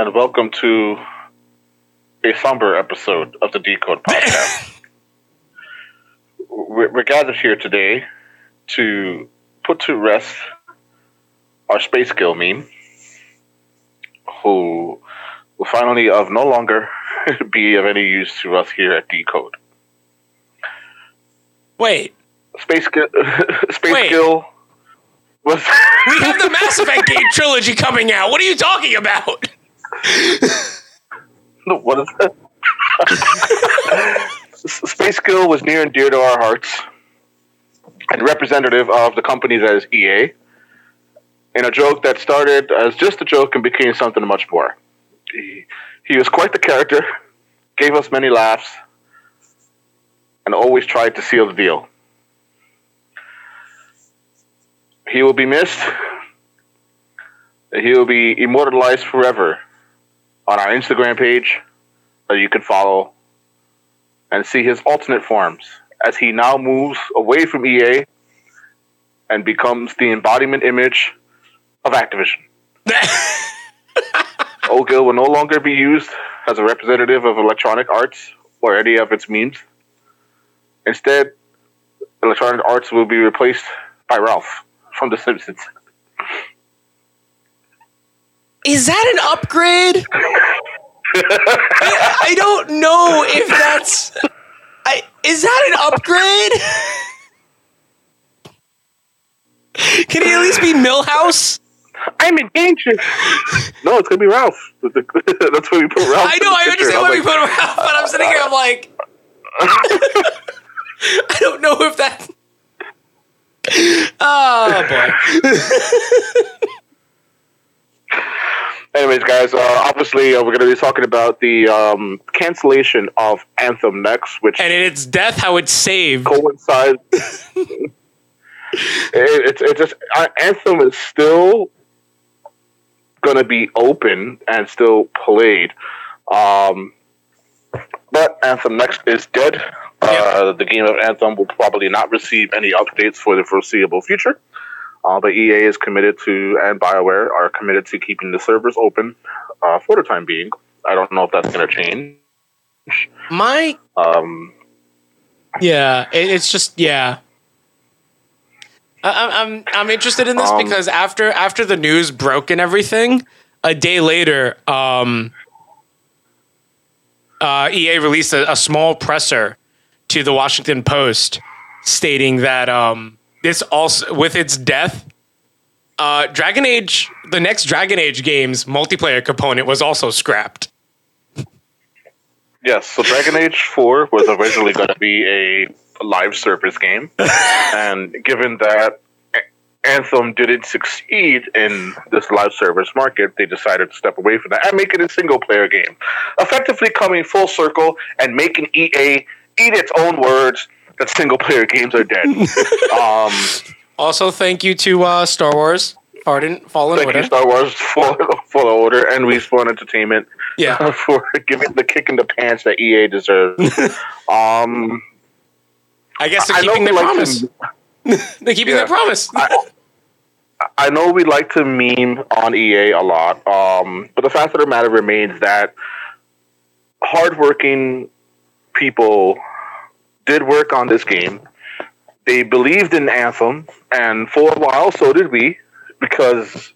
and welcome to a somber episode of the Decode Podcast. we're, we're gathered here today to put to rest our space gil meme, who will finally of no longer be of any use to us here at Decode. Wait, Space Gil, Space Wait. Gil was we have the Mass Effect game trilogy coming out. What are you talking about? What is that? Space Gil was near and dear to our hearts and representative of the companies as EA in a joke that started as just a joke and became something much more. He, he was quite the character, gave us many laughs, and always tried to seal the deal. He will be missed. He will be immortalized forever on our Instagram page that you can follow and see his alternate forms as he now moves away from EA and becomes the embodiment image of Activision. Old Gil will no longer be used as a representative of Electronic Arts or any of its memes. Instead, Electronic Arts will be replaced by Ralph from The Simpsons. Is that an upgrade? I, I don't know if that's. I, is that an upgrade? Can he at least be Milhouse? I'm in danger. no, it's gonna be Ralph. That's where we put Ralph. I know, I understand why we put out, but I'm sitting here, I'm like. I don't know if that. Oh boy. Anyways, guys, uh, obviously uh, we're going to be talking about the um, cancellation of Anthem next, which And in its death, how it's saved. coincides. it, it's it's just uh, Anthem is still going to be open and still played, um, but Anthem next is dead. Uh, the game of Anthem will probably not receive any updates for the foreseeable future. Uh, but EA is committed to, and BioWare are committed to keeping the servers open uh, for the time being. I don't know if that's going to change. My Um, Yeah, it's just yeah. I, I- I'm I'm interested in this Um, because after after the news broke and everything, a day later, um, uh, EA released a, a small presser to the Washington Post stating that um, this also with its death, uh, Dragon Age, the next Dragon Age game's multiplayer component was also scrapped. Yes, so Dragon Age 4 was originally going to be a live service game. and given that Anthem didn't succeed in this live service market, they decided to step away from that and make it a single player game. Effectively coming full circle and making EA eat its own words that single player games are dead. um, Also, thank you to uh, Star Wars, Pardon, Fallen thank Order. you, Star Wars, for, for the order and Respawn Entertainment yeah. for giving the kick in the pants that EA deserves. um, I guess they're I know keeping their like promise. to they're keeping Yeah. their promise. I, I know we like to meme on EA a lot, um, but the fact of the matter remains that hardworking people did work on this game. They believed in Anthem, and for a while, so did we, because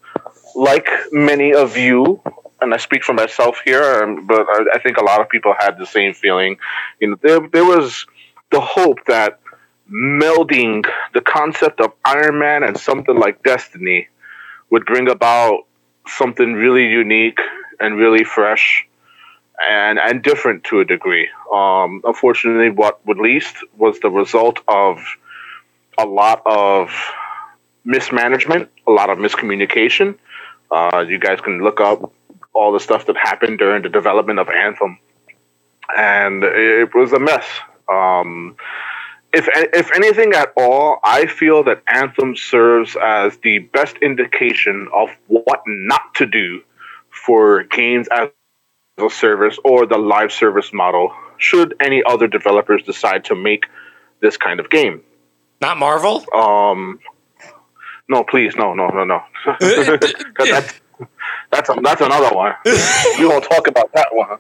like many of you, and I speak for myself here, um, but I, think a lot of people had the same feeling. You know, there there was the hope that melding the concept of Iron Man and something like Destiny would bring about something really unique and really fresh and and different to a degree. Um, unfortunately, what released was the result of a lot of mismanagement, a lot of miscommunication. Uh, you guys can look up all the stuff that happened during the development of Anthem, and it was a mess. Um, if if anything at all, I feel that Anthem serves as the best indication of what not to do for games as service or the live service model. Should any other developers decide to make this kind of game? Not Marvel. Um, no, please, no, no, no, no. 'Cause that's That's a, that's another one. we won't talk about that one.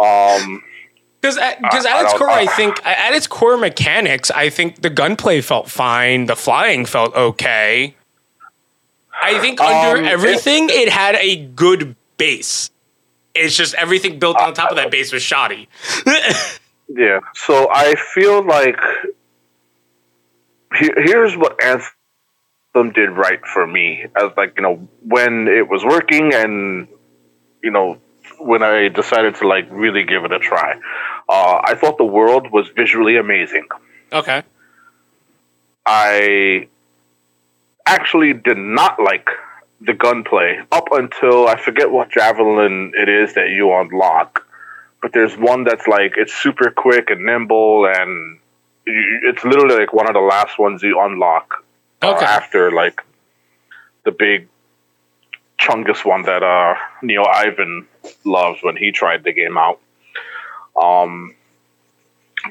Um, Because at, cause at its core, I think at its core mechanics, I think the gunplay felt fine. The flying felt okay. I think under Um, it- everything, it, had a good base. It's just everything built on top of that base was shoddy. Yeah. So I feel like here's what Anthem did right for me. As like you know when it was working and you know when I decided to like really give it a try. Uh, I thought the world was visually amazing. okay. I actually did not like the gunplay up until I forget what javelin it is that you unlock. But there's one that's like it's super quick and nimble, and you, it's literally like one of the last ones you unlock uh, after like the big Chungus one that uh, Neo Ivan loves when he tried the game out. Um,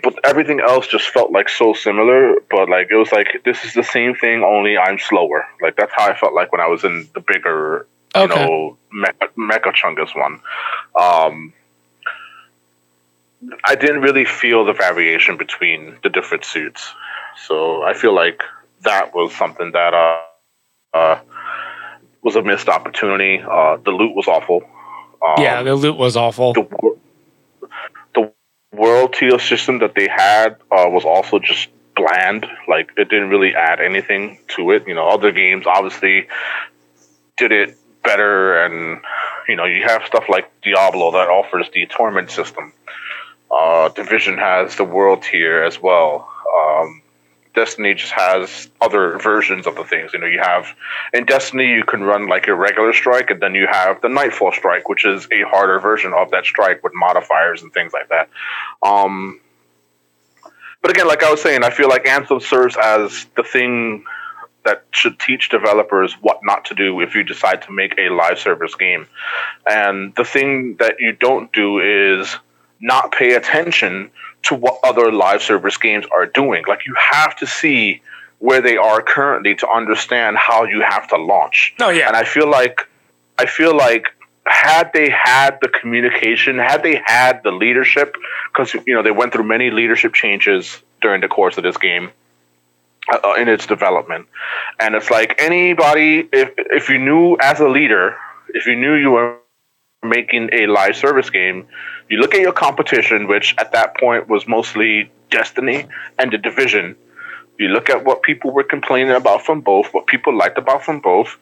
but everything else just felt like so similar. But like it was like this is the same thing, only I'm slower. Like that's how I felt like when I was in the bigger, you know, Mecha, Mecha Chungus one. Um, I didn't really feel the variation between the different suits, so I feel like that was something that uh, uh was a missed opportunity. Uh, the loot was awful. Um, yeah, the loot was awful. the world tier system that they had uh, was also just bland. Like it didn't really add anything to it. You know, other games obviously did it better, and you know, you have stuff like Diablo that offers the torment system. Uh, Division has the world tier as well. Um, Destiny just has other versions of the things. You know, you have in Destiny you can run like a regular strike, and then you have the Nightfall strike, which is a harder version of that strike with modifiers and things like that. Um, but again, like I was saying, I feel like Anthem serves as the thing that should teach developers what not to do if you decide to make a live service game. And the thing that you don't do is not pay attention to what other live service games are doing. Like you have to see where they are currently to understand how you have to launch. No, yeah. And I feel like I feel like had they had the communication, had they had the leadership, because you know they went through many leadership changes during the course of this game uh, in its development, and it's like anybody, if if you knew as a leader, if you knew you were making a live service game, you look at your competition, which at that point was mostly Destiny and the Division. You look at what people were complaining about from both, what people liked about from both,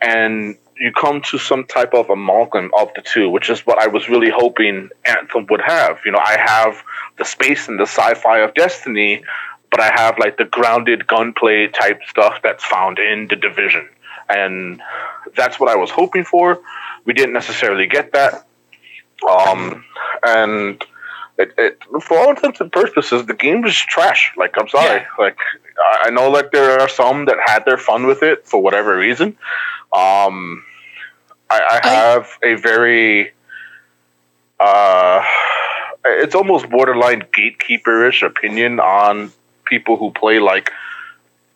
and you come to some type of amalgam of the two, which is what I was really hoping Anthem would have. You know, I have the space and the sci-fi of Destiny, but I have like the grounded gunplay type stuff that's found in the Division, and that's what I was hoping for. We didn't necessarily get that, um, and it, it, for all intents and purposes, the game was trash. Like, I'm sorry. Yeah. Like, I I know that there are some that had their fun with it for whatever reason. Um, I, I I- have a very, uh, it's almost borderline gatekeeperish opinion on people who play like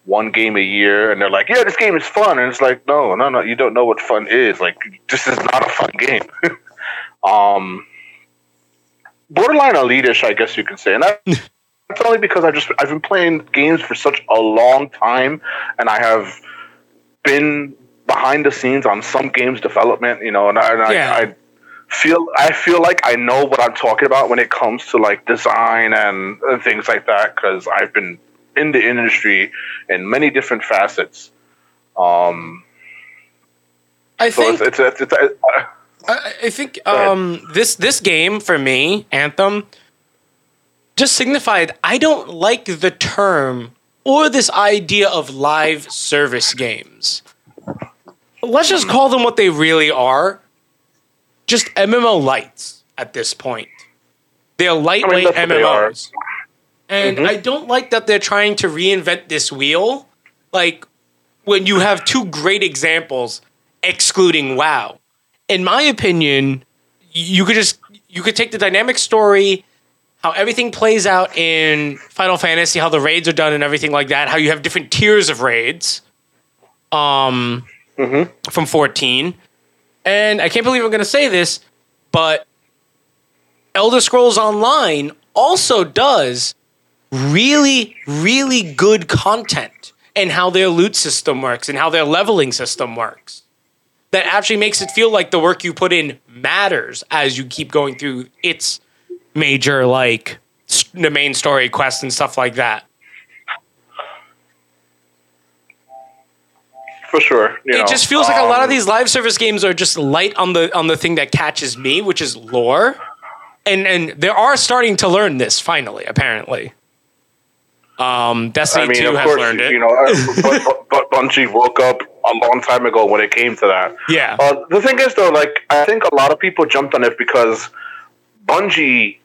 one game a year and they're like, yeah, this game is fun. And it's like, no, no, no, you don't know what fun is. Like, this is not a fun game. um, borderline elitish, I guess you can say. And that, that's only because I just I've been playing games for such a long time, and I have been behind the scenes on some games development. You know, and I, and I, I feel I feel like I know what I'm talking about when it comes to like design and, and things like that because I've been in the industry in many different facets. Um, I so think it's, it's, it's, it's, uh, I, I think um, this this game for me, Anthem, just signified I don't like the term or this idea of live service games. Let's just call them what they really are. Just MMO lights at this point. They're lightweight what they. MMOs. And Mhm. I don't like that they're trying to reinvent this wheel. Like when you have two great examples excluding WoW in my opinion, you could just you could take the dynamic story, how everything plays out in Final Fantasy, how the raids are done and everything like that, how you have different tiers of raids. Um Mhm. from 14. and I can't believe I'm going to say this, but Elder Scrolls Online also does really, really good content and how their loot system works and how their leveling system works. That actually makes it feel like the work you put in matters as you keep going through its major, like, the main story quest and stuff like that. For sure. You it know, just feels like a lot of um, these live service games are just light on the on the thing that catches me, which is lore. And and they are starting to learn this finally, apparently. Um, Destiny I mean, 2 of has course, learned it. you know, uh, but, but Bungie woke up a long time ago when it came to that. yeah. Uh, the thing is, though, like I think a lot of people jumped on it because Bungie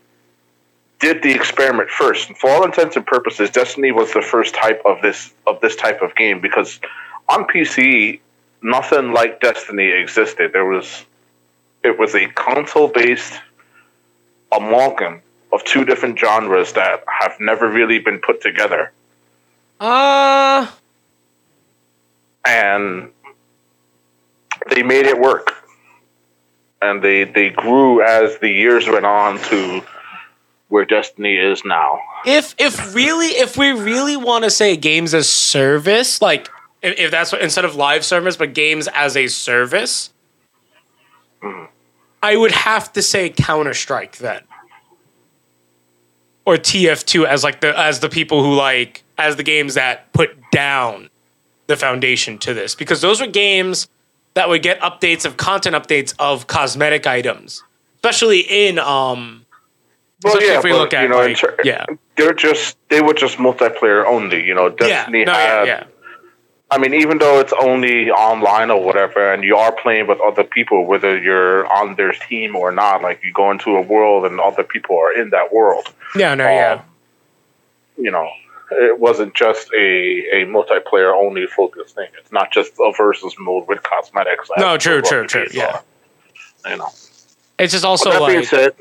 did the experiment first. For all intents and purposes, Destiny was the first type of this of this type of game because on PC, nothing like Destiny existed. There was it was a console based amalgam of two different genres that have never really been put together. Uh and they made it work. And they they grew as the years went on to where Destiny is now. if if really if we really want to say games as service, like if, if that's what instead of live service, but games as a service, I would have to say Counter Strike then, or TF2 as like the as the people who like as the games that put down the foundation to this because those were games that would get updates of content updates of cosmetic items, especially in um. especially if we but, look at you know, like, ter- yeah. they're just they were just multiplayer only. You know, Yeah, Destiny no, yeah, had. yeah. I mean, even though it's only online or whatever, and you are playing with other people, whether you're on their team or not, like you go into a world and other people are in that world. Yeah, no, Um, yeah. you know, it wasn't just a, a multiplayer only focused thing. It's not just a versus mode with cosmetics. No, true, true, true, yeah. are, You know. It's just also like said,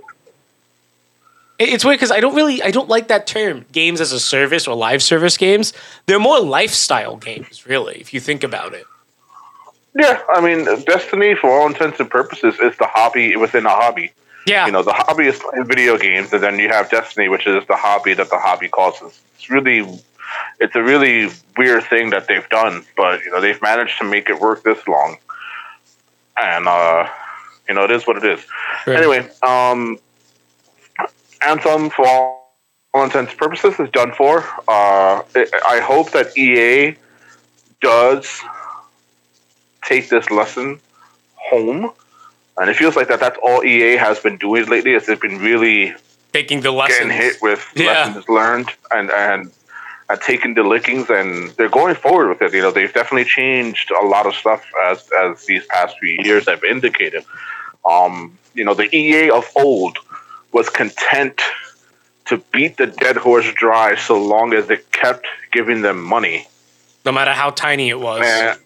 it's weird because I don't really I don't like that term games as a service or live service games. They're more lifestyle games, really, if you think about it. yeah, I mean, Destiny, for all intents and purposes, is the hobby within a hobby. Yeah, You know, the hobby is playing video games, and then you have Destiny, which is the hobby that the hobby causes. It's really, it's a really weird thing that they've done, but you know, they've managed to make it work this long, and uh, you know, it is what it is. Right. Anyway, um, Anthem, for all, all intents and purposes, is done for. Uh, I I hope that EA does take this lesson home. And it feels like that that's all EA has been doing lately is they've been really taking the lessons. getting hit with Yeah. lessons learned and, and and taking the lickings and they're going forward with it. You know, they've definitely changed a lot of stuff as as these past few years have indicated. Um, you know, the EA of old was content to beat the dead horse dry so long as it kept giving them money. no matter how tiny it was. and,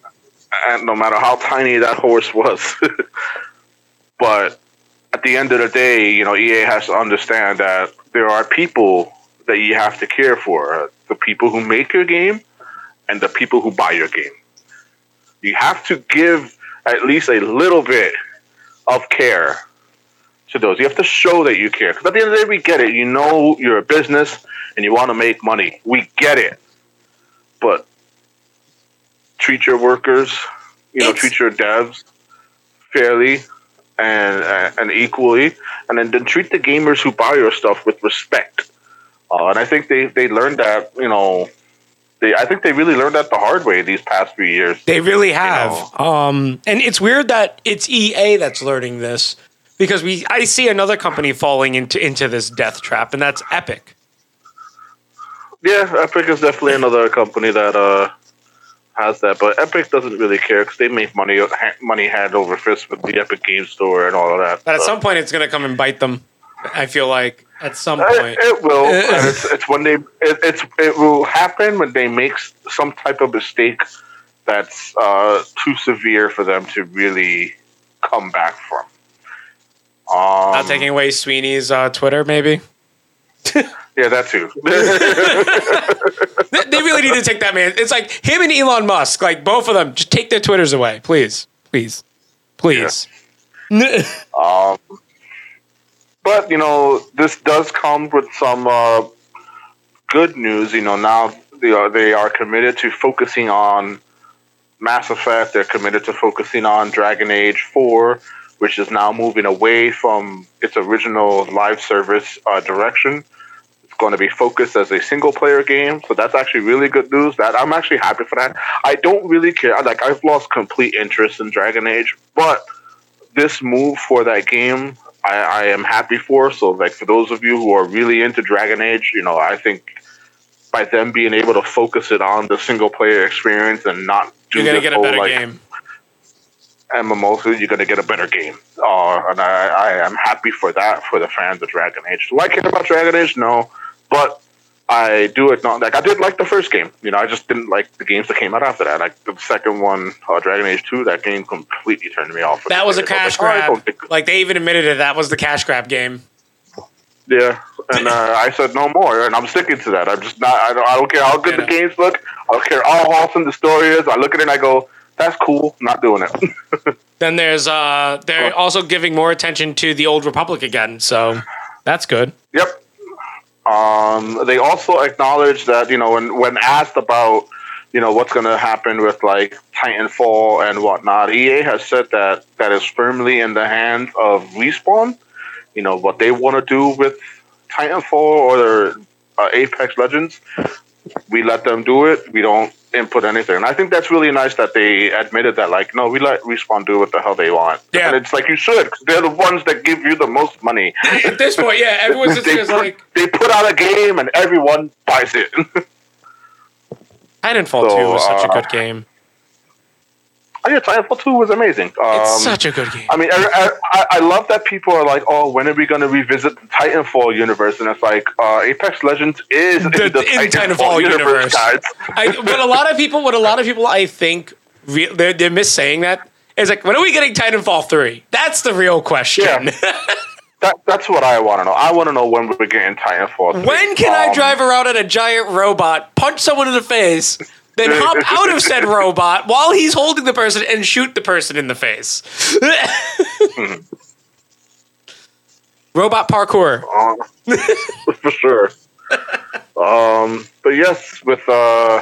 and no matter how tiny that horse was. but at the end of the day, you know, EA has to understand that there are people that you have to care for the people who make your game and the people who buy your game. You have to give at least a little bit of care to those. You have to show that you care. Because at the end of the day, we get it. You know you're a business and you want to make money. We get it. But treat your workers, you know, It's- treat your devs fairly and uh, and equally, and then, then treat the gamers who buy your stuff with respect. Uh, and I think they they learned that, you know, they I think they really learned that the hard way these past few years. They really have. Um, and it's weird that it's EA that's learning this because we I see another company falling into into this death trap, and that's Epic. Yeah, Epic is definitely another company that uh has that, but Epic doesn't really care because they make money ha- money hand over fist with the Epic Game Store and all of that. But at some point, it's going to come and bite them. I feel like at some It, point. it will. and it's, it's when they. It, it's it will happen when they make some type of mistake that's uh, too severe for them to really come back from. Um, Not taking away Sweeney's uh, Twitter, maybe. yeah, that too. They, they really need to take that man. It's like him and Elon Musk, like both of them, just take their Twitters away, please, please, please. um, but you know, this does come with some uh, good news. You know, now they are they are committed to focusing on Mass Effect. They're committed to focusing on Dragon Age Four, which is now moving away from its original live service uh, direction. It's going to be focused as a single player game, so that's actually really good news. That I'm actually happy for that. I don't really care. Like I've lost complete interest in Dragon Age, but this move for that game I, I, am happy for. So, like for those of you who are really into Dragon Age, you know, I think by them being able to focus it on the single player experience and not do you're gonna get a better like, game. MMO, so you're gonna get a better game. Uh, and I, I am happy for that for the fans of Dragon Age. Do I care about Dragon Age? No, but I do it not like I did like the first game. You know, I just didn't like the games that came out after that. Like the second one, uh, Dragon Age Two, that game completely turned me off. That was a cash like, grab. like they even admitted it. That was the cash grab game. Yeah, and uh, I said no more, and I'm sticking to that. I'm just not. I don't, I don't care how good the games look. I don't care how awesome the story is. I look at it and I go, "That's cool." Not doing it. then there's uh, they're also giving more attention to the Old Republic again, so that's good. Yep. Um, they also acknowledge that you know when when asked about you know what's going to happen with like Titanfall and whatnot, EA has said that that is firmly in the hands of Respawn. You know what they want to do with Titanfall or their, uh, Apex Legends. We let them do it. We don't input anything. And I think that's really nice that they admitted that, like, no, we let Respawn do what the hell they want. Yeah. And it's like you should. They're the ones that give you the most money. At this point, yeah, everyone's just, they put, like they put out a game and everyone buys it. Titanfall so, 2 was such uh, a good game. Yeah, Titanfall 2 was amazing. Um, it's such a good game. I mean, I, I, I, love that people are like, oh, when are we going to revisit the Titanfall universe? And it's like, uh, Apex Legends is the, in the in Titanfall, Titanfall universe, guys. I, but a lot of people, what a lot of people, I think, re- they're, they're miss saying that. Is like, when are we getting Titanfall 3? That's the real question. Yeah. That, that's what I want to know. I want to know when we're getting Titanfall. 3. When can um, I drive around in a giant robot, punch someone in the face, then hop out of said robot while he's holding the person and shoot the person in the face. robot parkour. Uh, for sure. Um, but yes, with uh,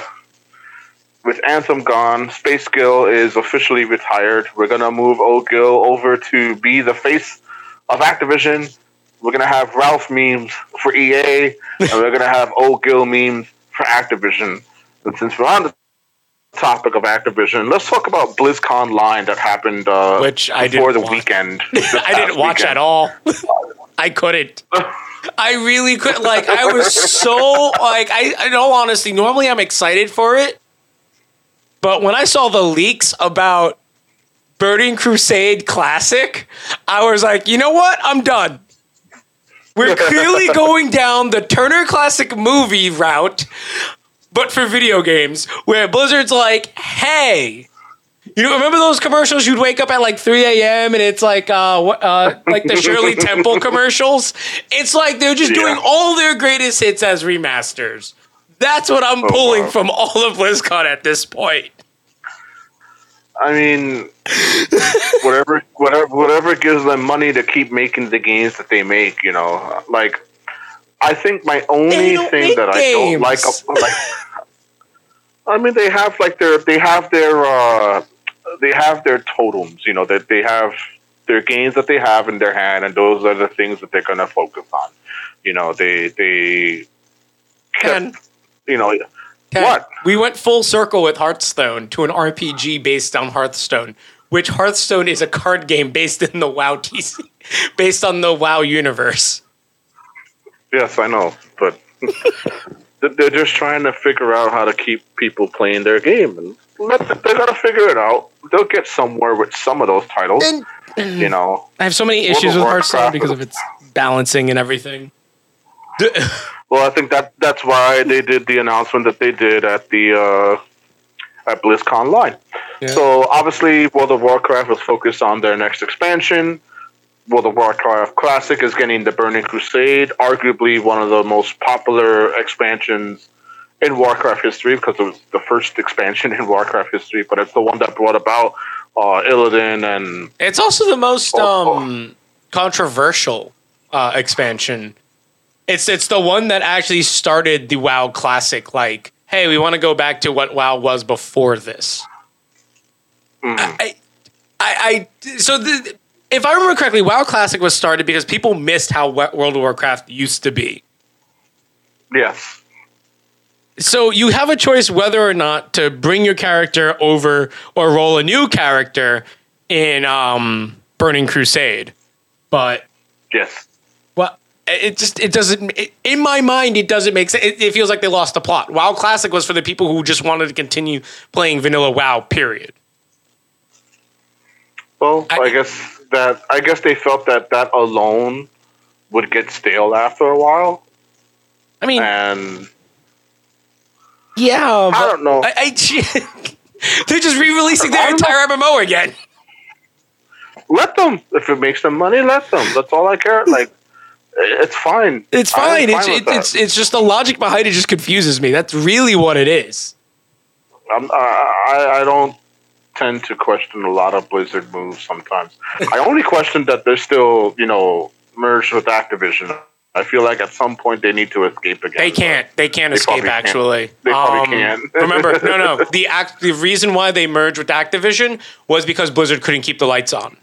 with Anthem gone, Space Gil is officially retired. We're gonna move Old Gil over to be the face of Activision. We're gonna have Ralph memes for EA, and we're gonna have Old Gil memes for Activision. But since we're on the topic of Activision, let's talk about BlizzConline that happened uh, which I before the watch. weekend. I didn't watch weekend. at all. I couldn't. I really couldn't. Like, I was so like. I, in all honesty, normally I'm excited for it, but when I saw the leaks about Burning Crusade Classic, I was like, you know what? I'm done. We're clearly going down the Turner Classic movie route but for video games, where Blizzard's like, hey, you know, remember those commercials? You'd wake up at like 3 a.m. and it's like, uh, uh, like the Shirley Temple commercials. It's like they're just yeah. doing all their greatest hits as remasters. That's what I'm oh, pulling wow. from all of BlizzCon at this point. I mean, whatever, whatever, whatever gives them money to keep making the games that they make. You know, like I think my only thing that games. I don't like, like I mean, they have like their they have their uh, they have their totems. You know that they have their games that they have in their hand, and those are the things that they're going to focus on. You know, they they kept, you know. Ken, what we went full circle with Hearthstone to an RPG based on Hearthstone, which Hearthstone is a card game based in the WoW TC, based on the WoW universe. Yes, I know, but they're just trying to figure out how to keep people playing their game, and they got to figure it out. They'll get somewhere with some of those titles. And, you know, I have so many issues with Hearthstone because of its balancing and everything. well, I think that that's why they did the announcement that they did at the uh, at BlizzConline. Yeah. So obviously, World of Warcraft was focused on their next expansion. World of Warcraft Classic is getting the Burning Crusade, arguably one of the most popular expansions in Warcraft history because it was the first expansion in Warcraft history, but it's the one that brought about uh, Illidan and It's also the most Oh, oh. um, controversial uh, expansion. It's it's the one that actually started the WoW classic. Like, hey, we want to go back to what WoW was before this. mm, I, I, I so the, if I remember correctly, WoW Classic was started because people missed how World of Warcraft used to be. yes, So you have a choice whether or not to bring your character over or roll a new character in um, Burning Crusade. But yes, well, it just it doesn't. It, in my mind, it doesn't make sense. It, it feels like they lost the plot. WoW Classic was for the people who just wanted to continue playing vanilla WoW. Period. Well, I- I, guess that I guess they felt that that alone would get stale after a while, I mean, and yeah, I don't know. I, I they're just re-releasing their don't know. entire MMO again. let them if it makes them money. Let them. That's all I care. Like, it's fine. It's I'm fine. It's it, it's it's just the logic behind it just confuses me. That's really what it is. I'm, I, I I don't tend to question a lot of Blizzard moves sometimes. I only question that they're still, you know, merged with Activision. I feel like at some point they need to escape again. They can't. They can't They escape. can't. Actually, Um, They probably can't. remember, no, no. The act. The reason why they merged with Activision was because Blizzard couldn't keep the lights on.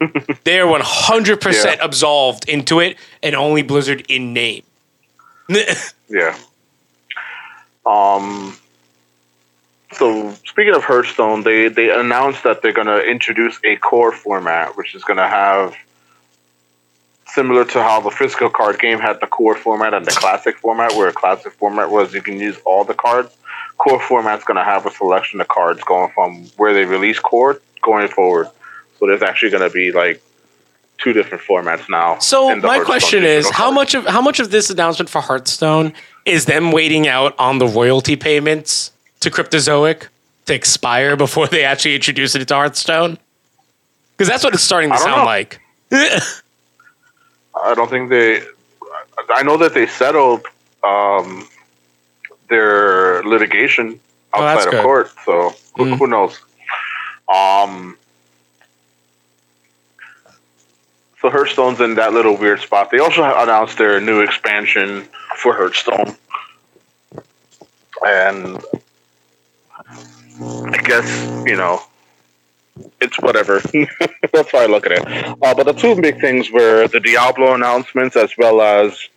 They're one hundred percent absolved into it, and only Blizzard in name. Yeah. Um. So speaking of Hearthstone, they they announced that they're going to introduce a core format, which is going to have similar to how the physical card game had the core format and the classic format, where a classic format was you can use all the cards. Core format's going to have a selection of cards going from where they release core going forward. So there's actually going to be like two different formats now. So my question is, how much of how much of this announcement for Hearthstone is them waiting out on the royalty payments to Cryptozoic to expire before they actually introduce it to Hearthstone? Because that's what it's starting to sound know. like. I don't think they. I know that they settled um, their litigation Oh, outside good. of court, so who, Mm. who knows? Um, so Hearthstone's in that little weird spot. They also announced their new expansion for Hearthstone, and I guess you know it's whatever. That's how I look at it. Uh, but the two big things were the Diablo announcements as well as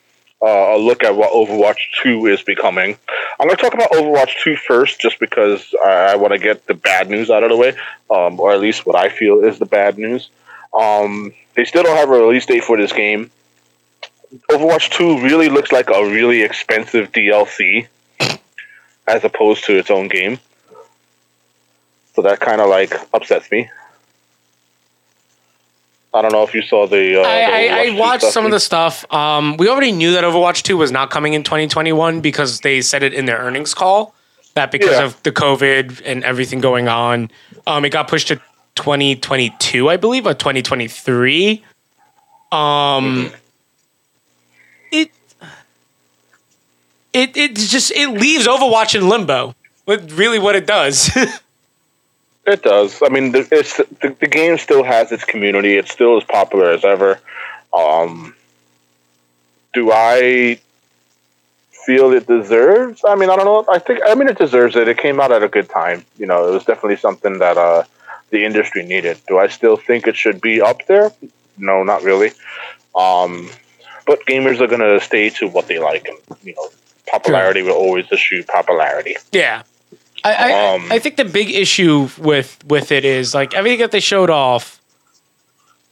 uh, a look at what Overwatch 2 is becoming. I'm going to talk about Overwatch 2 first just because I, I want to get the bad news out of the way, um, or at least what I feel is the bad news. Um, they still don't have a release date for this game. Overwatch 2 really looks like a really expensive DLC as opposed to its own game. So that kind of like upsets me. I don't know if you saw the. Uh, the I, I, Overwatch I 2 watched some of the stuff. Um, we already knew that Overwatch 2 was not coming in 2021 because they said it in their earnings call that because Yeah. of the COVID and everything going on, um, it got pushed to 2022, I believe, or 2023. Um, it it it just it leaves Overwatch in limbo. With really what it does. It does. I mean, the, it's the, the game still has its community. It's still as popular as ever. Um, do I feel it deserves? I mean, I don't know. I think I mean it deserves it. It came out at a good time. You know, it was definitely something that uh, the industry needed. Do I still think it should be up there? No, not really. Um, but gamers are gonna stay to what they like, and you know, popularity will always issue popularity. Yeah. I, I, Um, I think the big issue with with it is like everything that they showed off,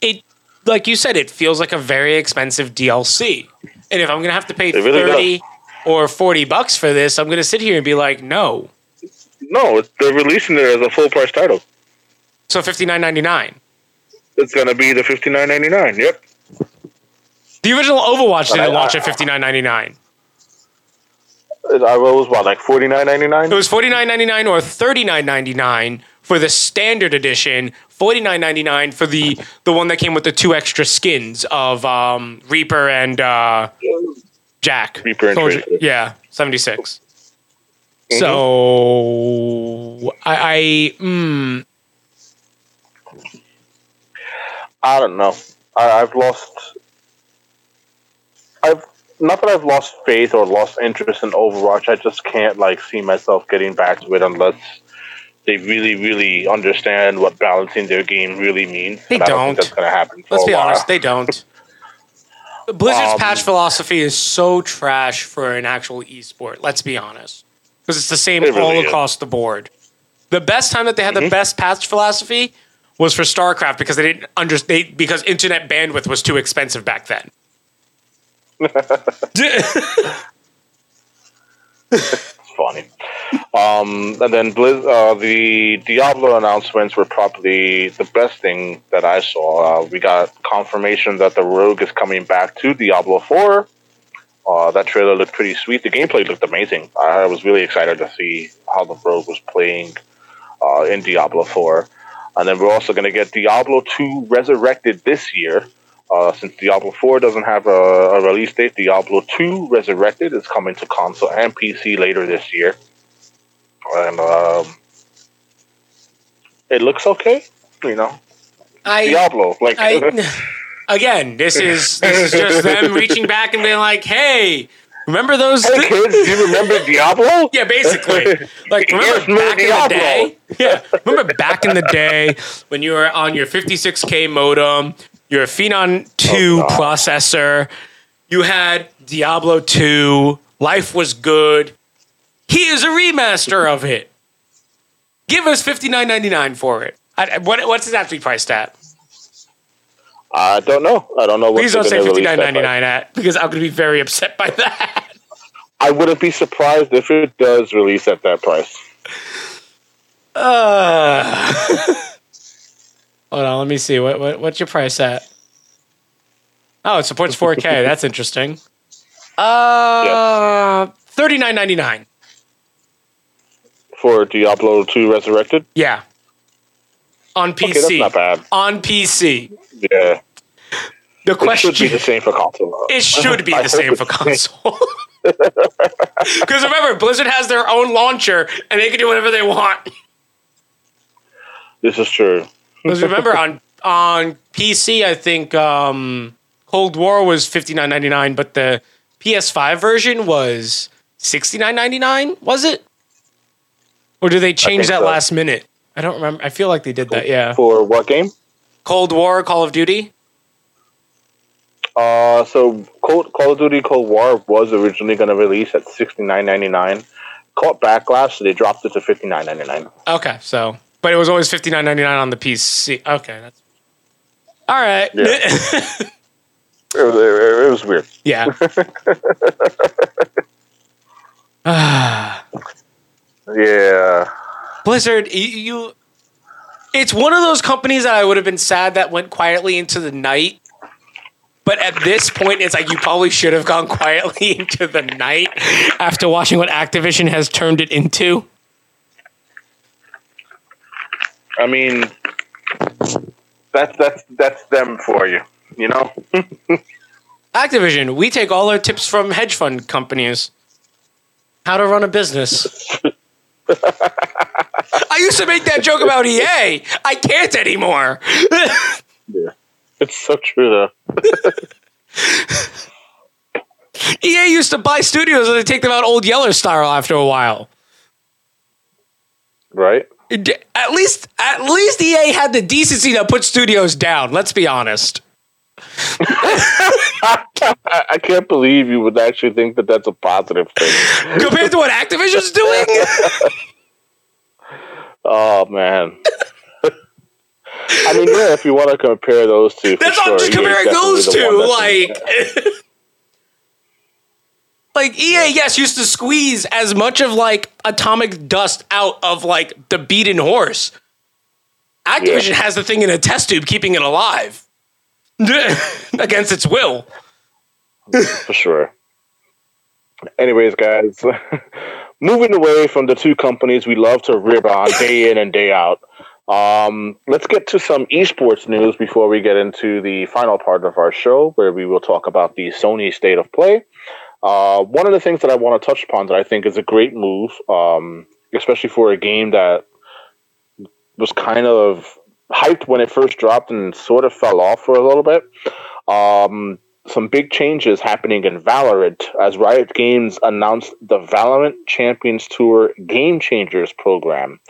it like you said, it feels like a very expensive DLC. And if I'm gonna have to pay really does. thirty or forty bucks for this, I'm gonna sit here and be like, no. No, they're releasing it as a full price title. So fifty nine ninety nine. It's gonna be the fifty nine ninety nine. Yep. The original Overwatch didn't launch at fifty nine ninety nine. It, I was what like forty nine ninety nine. It was forty nine ninety nine or thirty nine ninety nine for the standard edition. Forty nine ninety nine for the the one that came with the two extra skins of um, Reaper and uh, Jack. Reaper and Soldier- Yeah, seventy six. So I, I mm, I don't know. I, I've lost. I've not that I've lost faith or lost interest in Overwatch. I just can't like see myself getting back to it unless they really, really understand what balancing their game really means. They don't. think that's going to happen. Let's be while. honest, they don't. Blizzard's Um, patch philosophy is so trash for an actual esport. Let's be honest, because it's the same It really all is. Mm-hmm. across the board. The best time that they had the best patch philosophy was for StarCraft because they didn't understand because internet bandwidth was too expensive back then. Funny. Um, and then Blizz, uh, the Diablo announcements were probably the best thing that I saw. Uh, we got confirmation that the Rogue is coming back to Diablo 4. Uh, that trailer looked pretty sweet. The gameplay looked amazing. I was really excited to see how the Rogue was playing uh, in Diablo 4. And then we're also going to get Diablo 2 Resurrected this year. Uh, since Diablo 4 doesn't have a, a release date, Diablo 2 Resurrected is coming to console and PC later this year. And um, it looks okay, you know. I, Diablo, like I again, this is this is just them reaching back and being like, "Hey, remember those?" hey kids, do you remember Diablo? Yeah, basically. Like remember more back in the day? Yeah. Remember back in the day when you were on your 56k modem, your Phenom 2 Oh, processor, you had Diablo 2, life was good. Here's a remaster of it. Give us 59.99 for it. I, what, what's it actually priced at? I don't know. I don't know what Please don't say gonna release that 59.99 at because I'm going to be very upset by that. I wouldn't be surprised if it does release at that price. Uh, hold on, let me see. What, what what's your price at? Oh, it supports 4K. That's interesting. Uh, thirty nine ninety nine. For Diablo 2 Resurrected? Yeah, on PC. Okay, that's not bad. On PC. Yeah. The It question should be the same for console. it should be the same for console. Because remember, Blizzard has their own launcher and they can do whatever they want. This is true. Because remember on on PC, I think um, Cold War was fifty nine ninety nine, but the PS5 version was sixty nine ninety nine. Was it? Or did they change that so. last minute? I don't remember. I feel like they did that. Yeah. For what game? Cold War, Call of Duty. Uh, so Call, Call of Duty Cold War was originally going to release at sixty nine ninety nine. Caught backlash, so they dropped it to fifty nine ninety nine. Okay, so but it was always fifty nine ninety nine on the PC. Okay, that's all right. Yeah. It, was- it, it was weird. yeah. Yeah, Blizzard, you, you it's one of those companies that I would have been sad that went quietly into the night. But at this point, it's like you probably should have gone quietly into the night after watching what Activision has turned it into. I mean, that's that's that's them for you. You know, Activision, we take all our tips from hedge fund companies. How to run a business. I used to make that joke about EA. I can't anymore. yeah, it's so true though. EA used to buy studios and they take them out old Yeller style after a while. Right? At least, at least EA had the decency to put studios down. Let's be honest. I, can't believe you would actually think that that's a positive thing. Compared to what Activision's doing, Oh man. I mean, yeah, if you want to compare those two, for that's sure, I'm just comparing those two. Like, like EA, yes, used to squeeze as much of like atomic dust out of like the beaten horse. Activision Yeah. has the thing in a test tube, keeping it alive against its will. for sure. Anyways, guys, moving away from the two companies we love to rib on day in and day out, um, let's get to some esports news before we get into the final part of our show, where we will talk about the Sony State of Play. Uh, one of the things that I want to touch upon that I think is a great move, um, especially for a game that was kind of hyped when it first dropped and sort of fell off for a little bit. Um, some big changes happening in Valorant as Riot Games announced the Valorant Champions Tour Game Changers program.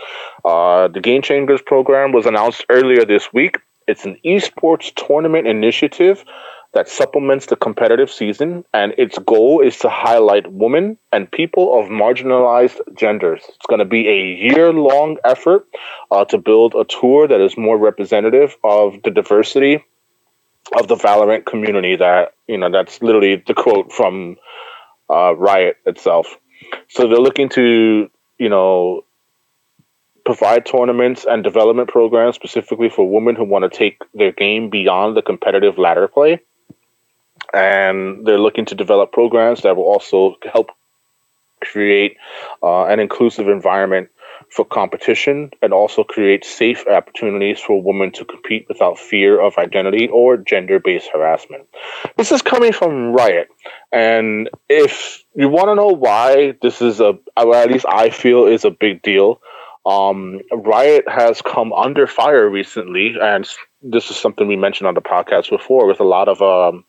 Uh, the Game Changers program was announced earlier this week. It's an esports tournament initiative that supplements the competitive season, and its goal is to highlight women and people of marginalized genders. It's going to be a year long effort uh, to build a tour that is more representative of the diversity of the Valorant community. That, you know, that's literally the quote from uh, Riot itself. So they're looking to, you know, provide tournaments and development programs specifically for women who want to take their game beyond the competitive ladder play and they're looking to develop programs that will also help create uh, an inclusive environment for competition and also create safe opportunities for women to compete without fear of identity or gender based harassment. This is coming from Riot. And if you want to know why this is a, at least I feel is a big deal, um, Riot has come under fire recently. And this is something we mentioned on the podcast before with a lot of um,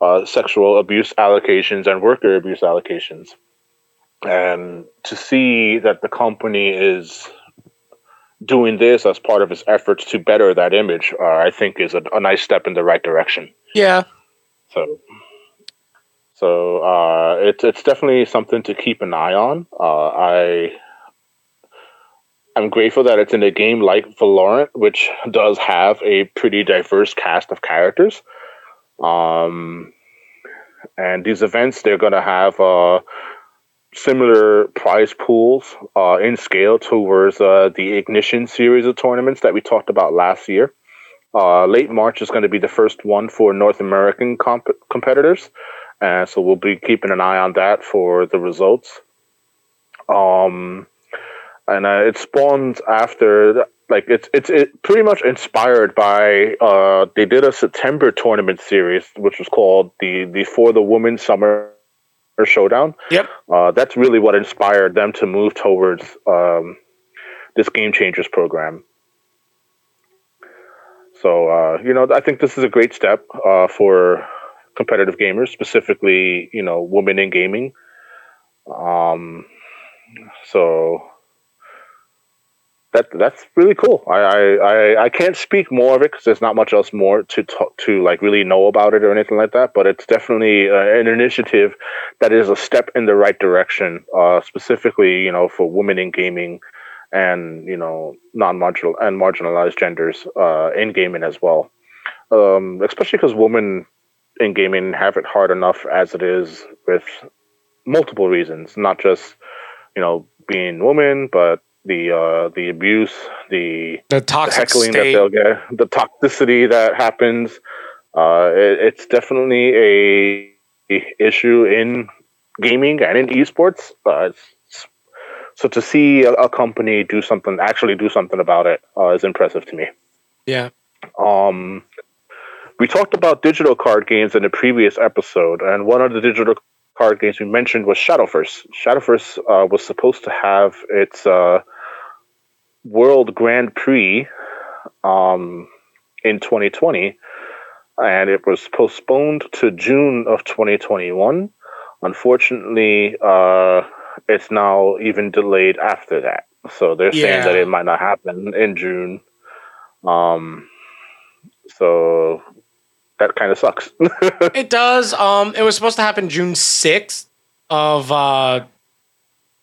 uh, sexual abuse allocations and worker abuse allocations. And to see that the company is doing this as part of its efforts to better that image, uh, I think is a, a, nice step in the right direction. Yeah. So, so uh, it's it's definitely something to keep an eye on. Uh, I I'm grateful that it's in a game like Valorant, which does have a pretty diverse cast of characters. Um, and these events, they're going to have uh, similar prize pools uh, in scale towards uh, the Ignition series of tournaments that we talked about last year. Uh, late March is going to be the first one for North American comp- competitors, and so we'll be keeping an eye on that for the results. Um, and uh, it spawns after like it's it's it pretty much inspired by uh they did a September tournament series which was called the the for the women summer showdown. Yep. Uh, that's really what inspired them to move towards um, this game changers program. So uh, you know, I think this is a great step uh, for competitive gamers, specifically you know women in gaming. Um, so that that's really cool. I I, I, can't speak more of it because there's not much else more to talk, to like really know about it or anything like that. But it's definitely uh, an initiative that is a step in the right direction, uh, specifically you know for women in gaming and you know non marginal and marginalized genders uh, in gaming as well. Um, especially because women in gaming have it hard enough as it is with multiple reasons, not just you know being women, but the uh, the abuse, the, the toxic the heckling state. that they'll get, the toxicity that happens. Uh, it, it's definitely a, a, issue in gaming and in esports. Uh, so to see a, a, company do something, actually do something about it, uh, is impressive to me. Yeah. Um, we talked about digital card games in a previous episode, and one of the digital card games we mentioned was Shadowverse. Shadowverse uh, was supposed to have its uh, World Grand Prix um, in 2020, and it was postponed to June of 2021. Unfortunately, uh, it's now even delayed after that. So they're yeah. saying that it might not happen in June. Um, so that kind of sucks. it does. Um, it was supposed to happen June sixth of uh,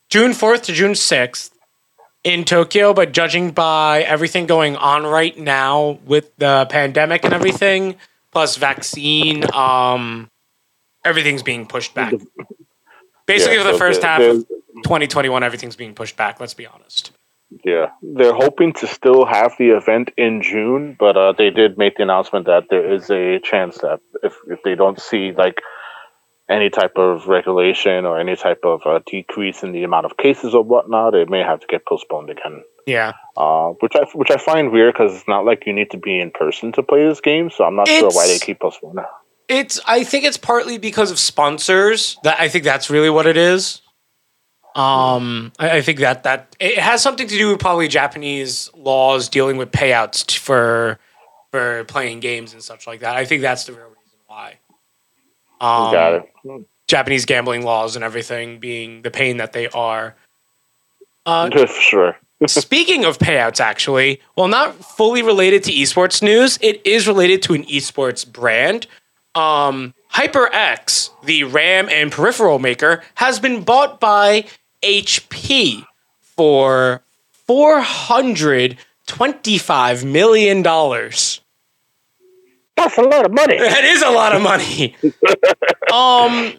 June fourth to June sixth in Tokyo, but judging by everything going on right now with the pandemic and everything, plus vaccine, um, everything's being pushed back. Basically, yeah, for the so first half of 2021, everything's being pushed back. Let's be honest. Yeah, they're hoping to still have the event in June, but uh, they did make the announcement that there is a chance that if, if they don't see like any type of regulation or any type of uh, decrease in the amount of cases or whatnot, it may have to get postponed again. Yeah, uh, which I which I find weird because it's not like you need to be in person to play this game, so I'm not it's, sure why they keep postponing. It's. I think it's partly because of sponsors. That I think that's really what it is. Um, I, I think that that it has something to do with probably Japanese laws dealing with payouts t- for for playing games and such like that. I think that's the real reason why. Um, Got it. Japanese gambling laws and everything being the pain that they are. Uh, sure. Speaking of payouts, actually, well, not fully related to esports news, it is related to an esports brand. Um, HyperX, the RAM and peripheral maker, has been bought by HP for $425 million. That's a lot of money. That is a lot of money. um,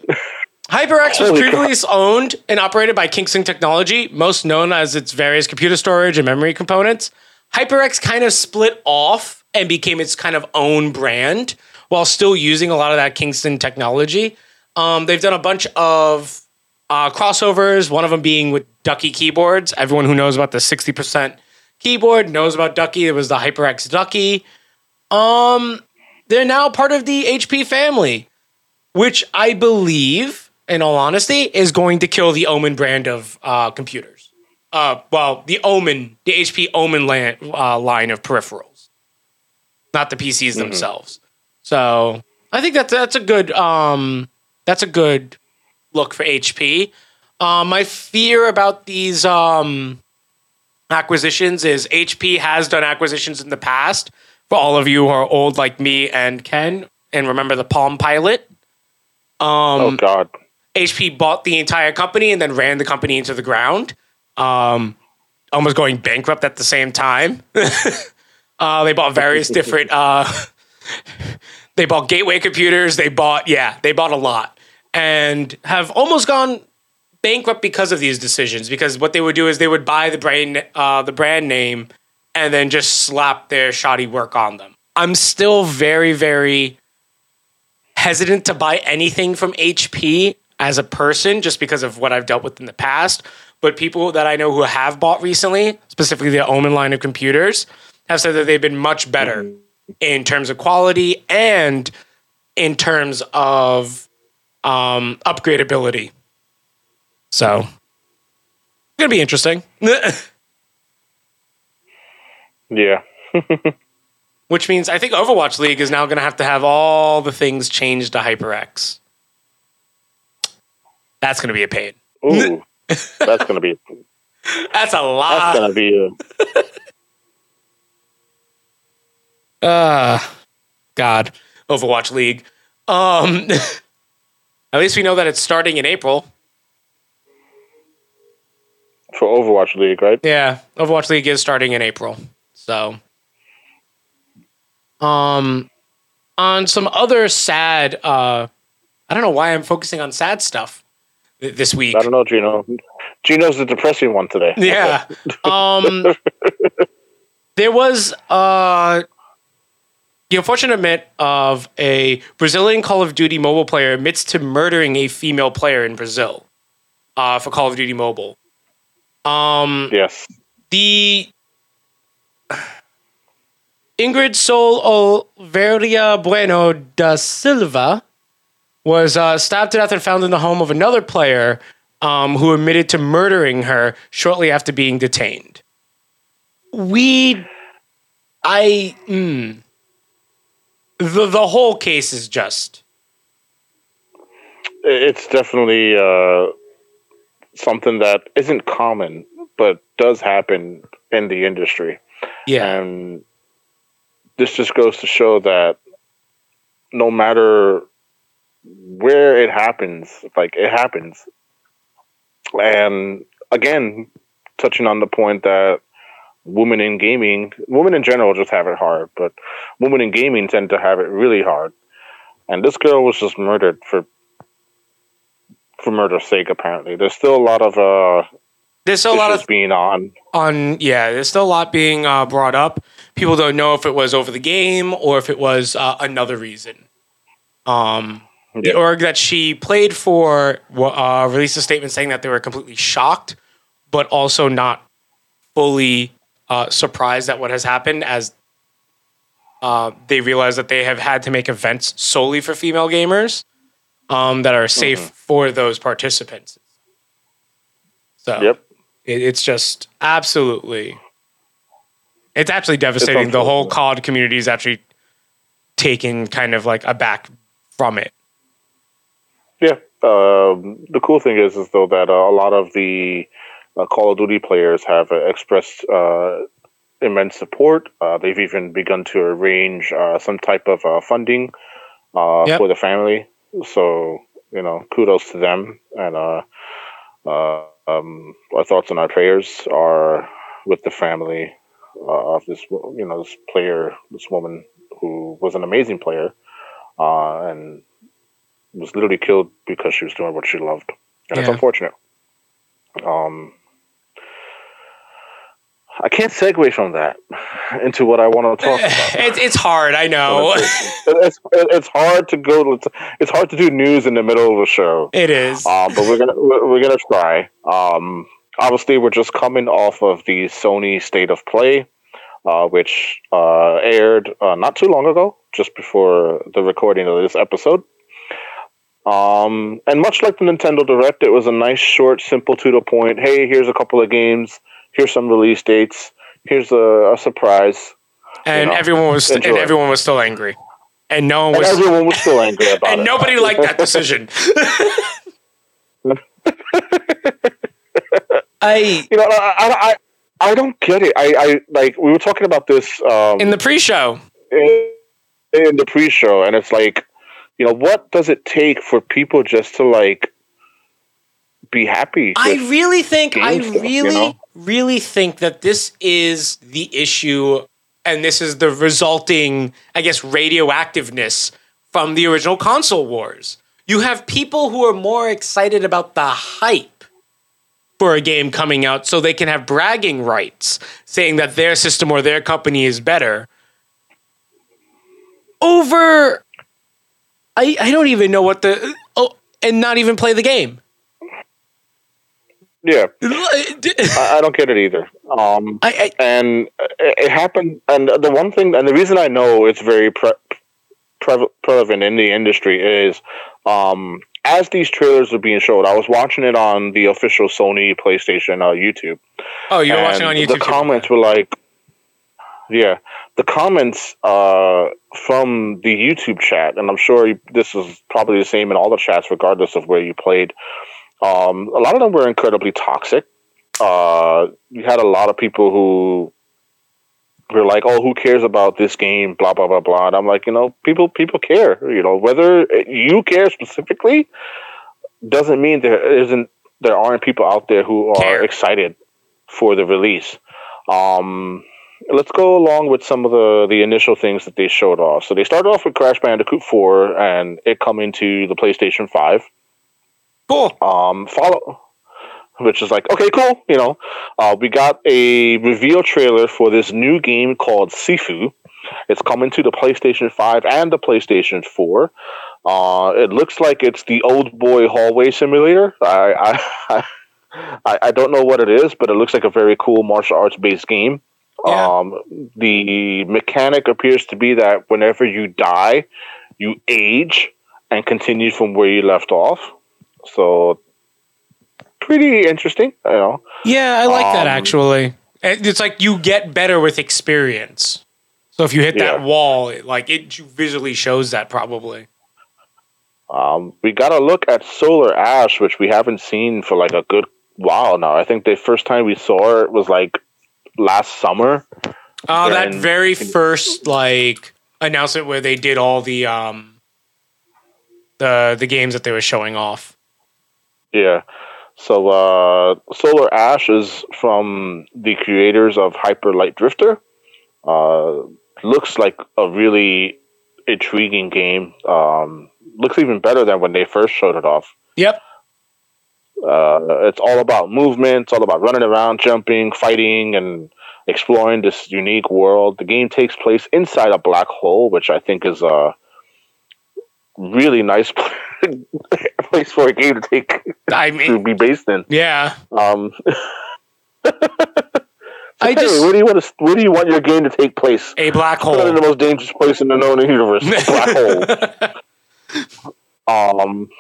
HyperX was previously owned and operated by Kingston Technology, most known as its various computer storage and memory components. HyperX kind of split off and became its kind of own brand while still using a lot of that Kingston technology. Um, they've done a bunch of uh, crossovers, one of them being with Ducky keyboards. Everyone who knows about the 60% keyboard knows about Ducky. It was the HyperX Ducky. Um, they're now part of the HP family, which I believe, in all honesty, is going to kill the Omen brand of uh, computers. Uh, well, the Omen, the HP Omen lan- uh, line of peripherals, not the PCs themselves. So I think that's that's a good um, that's a good look for HP. Um, my fear about these um, acquisitions is HP has done acquisitions in the past. For all of you who are old like me and Ken, and remember the Palm Pilot, oh God. HP bought the entire company and then ran the company into the ground, um, almost going bankrupt at the same time. uh, they bought various different. Uh, they bought gateway computers. They bought yeah, they bought a lot, and have almost gone bankrupt because of these decisions. Because what they would do is they would buy the brand uh, the brand name and then just slap their shoddy work on them. I'm still very very hesitant to buy anything from HP as a person just because of what I've dealt with in the past. But people that I know who have bought recently, specifically the Omen line of computers, have said that they've been much better in terms of quality and in terms of um, upgradability. So, it's gonna be interesting. Yeah. Which means I think Overwatch League is now gonna have to have all the things changed to HyperX. That's gonna be a pain. Ooh. that's gonna be That's a lot. that's gonna be a Uh God. Overwatch League. Um at least we know that it's starting in April. for Overwatch League, right? Yeah, Overwatch League is starting in April. So um on some other sad uh I don't know why I'm focusing on sad stuff th- this week. I don't know, Gino. Gino's the depressing one today. Yeah. Um there was uh the unfortunate event of a Brazilian Call of Duty mobile player admits to murdering a female player in Brazil uh, for Call of Duty Mobile. Um, Yes. the Ingrid Sol Oliveira Bueno da Silva was uh, stabbed to death and found in the home of another player um, who admitted to murdering her shortly after being detained. We, I, mm, the the whole case is just It's definitely uh, something that isn't common, but does happen in the industry. yeah And this just goes to show that no matter where it happens, like it happens. And again, touching on the point that women in gaming, women in general just have it hard, but women in gaming tend to have it really hard. And this girl was just murdered for for murder's sake. Apparently, there's still a lot of uh, there's still a lot of being on. on yeah there's still a lot being uh, brought up people don't know if it was over the game or if it was uh, another reason um the org that she played for uh, released a statement saying that they were completely shocked but also not fully uh, surprised at what has happened as uh, they realize that they have had to make events solely for female gamers um, that are safe Mm-hmm. for those participants. So Yep. it, it's just absolutely, it's absolutely devastating. the whole. COD community is actually taking kind of like a back from it. Yeah. Um, the cool thing is, is though that uh, a lot of the uh, Call of Duty players have uh, expressed uh, immense support. Uh, they've even begun to arrange uh, some type of uh, funding uh, Yep. for the family. So you know, kudos to them. And um, our thoughts and our prayers are with the family uh, of this, you know, this player, this woman who was an amazing player, uh, and was literally killed because she was doing what she loved, and it's unfortunate. Um, I can't segue from that into what I want to talk about. it's, it's hard, I know. it's, it's hard to go. It's hard to do news in the middle of a show. it is. Um, but we're gonna we're we're gonna try. Um, obviously, we're just coming off of the Sony State of Play, uh, which uh, aired uh, not too long ago, just before the recording of this episode. Um, and much like the Nintendo Direct, it was a nice, short, simple, to the point. Hey, here's a couple of games. Here's some release dates. Here's a, a surprise. and know, everyone was and everyone was still angry. And no one And was everyone was still angry about and it. nobody liked that decision. I You know, I, I, I, I don't get it. I, I like we were talking about this um, in the pre-show. in, in the pre-show, and it's like, you know, what does it take for people just to like be happy? I really think I stuff, you really know? really think that this is the issue and this is the resulting I guess radioactiveness from the original console wars. You have people who are more excited about the hype for a game coming out so they can have bragging rights saying that their system or their company is better over I I don't even know what the oh and not even play the game. Yeah, I, I, I don't get it either. Um, I, and it, happened. And the one thing, and the reason I know it's very pre- pre- prevalent in the industry is, um, as these trailers are being showed, I was watching it on the official Sony PlayStation uh, YouTube. oh, you're watching on YouTube. The comments were like, yeah, the comments uh, from the YouTube chat, and I'm sure this is probably the same in all the chats, regardless of where you played. Um, a lot of them were incredibly toxic. Uh, you had a lot of people who were like, "Oh, who cares about this game?" Blah blah blah blah. And I'm like, you know, people people care. You know, whether you care specifically doesn't mean there isn't there aren't people out there who are Care. excited for the release. Um, let's go along with some of the the initial things that they showed off. So they started off with Crash Bandicoot 4 and it coming to the PlayStation 5 Cool. um follow which is like okay cool you know. Uh, we got a reveal trailer for this new game called sifu. It's coming to the playstation 5 and the playstation 4 uh, it looks like it's the old boy hallway simulator. I, I I, I don't know what it is but it looks like a very cool martial arts based game. Yeah. um, the mechanic appears to be that whenever you die you age and continue from where you left off so pretty interesting, you know. Yeah, I like that Um, actually. It's like you get better with experience. So if you hit that wall, it, like it visually shows that probably. Um, we got to look at Solar Ash, which we haven't seen for like a good while now. I think the first time we saw it was like last summer. Oh, that And- very first like announcement where they did all the um the the games that they were showing off. Yeah. So uh, Solar Ash is from the creators of Hyper Light Drifter. Uh, looks like a really intriguing game. Um, looks even better than when they first showed it off. Yep. Uh, it's all about movement. It's all about running around, jumping, fighting, and exploring this unique world. The game takes place inside a black hole, which I think is a really nice place for a game to take I mean, to be based in. yeah. Um, so I Hey, just where do you want to? Where do you want your game to take place? a black Put it in hole. the most dangerous place in the known universe, black hole. Um,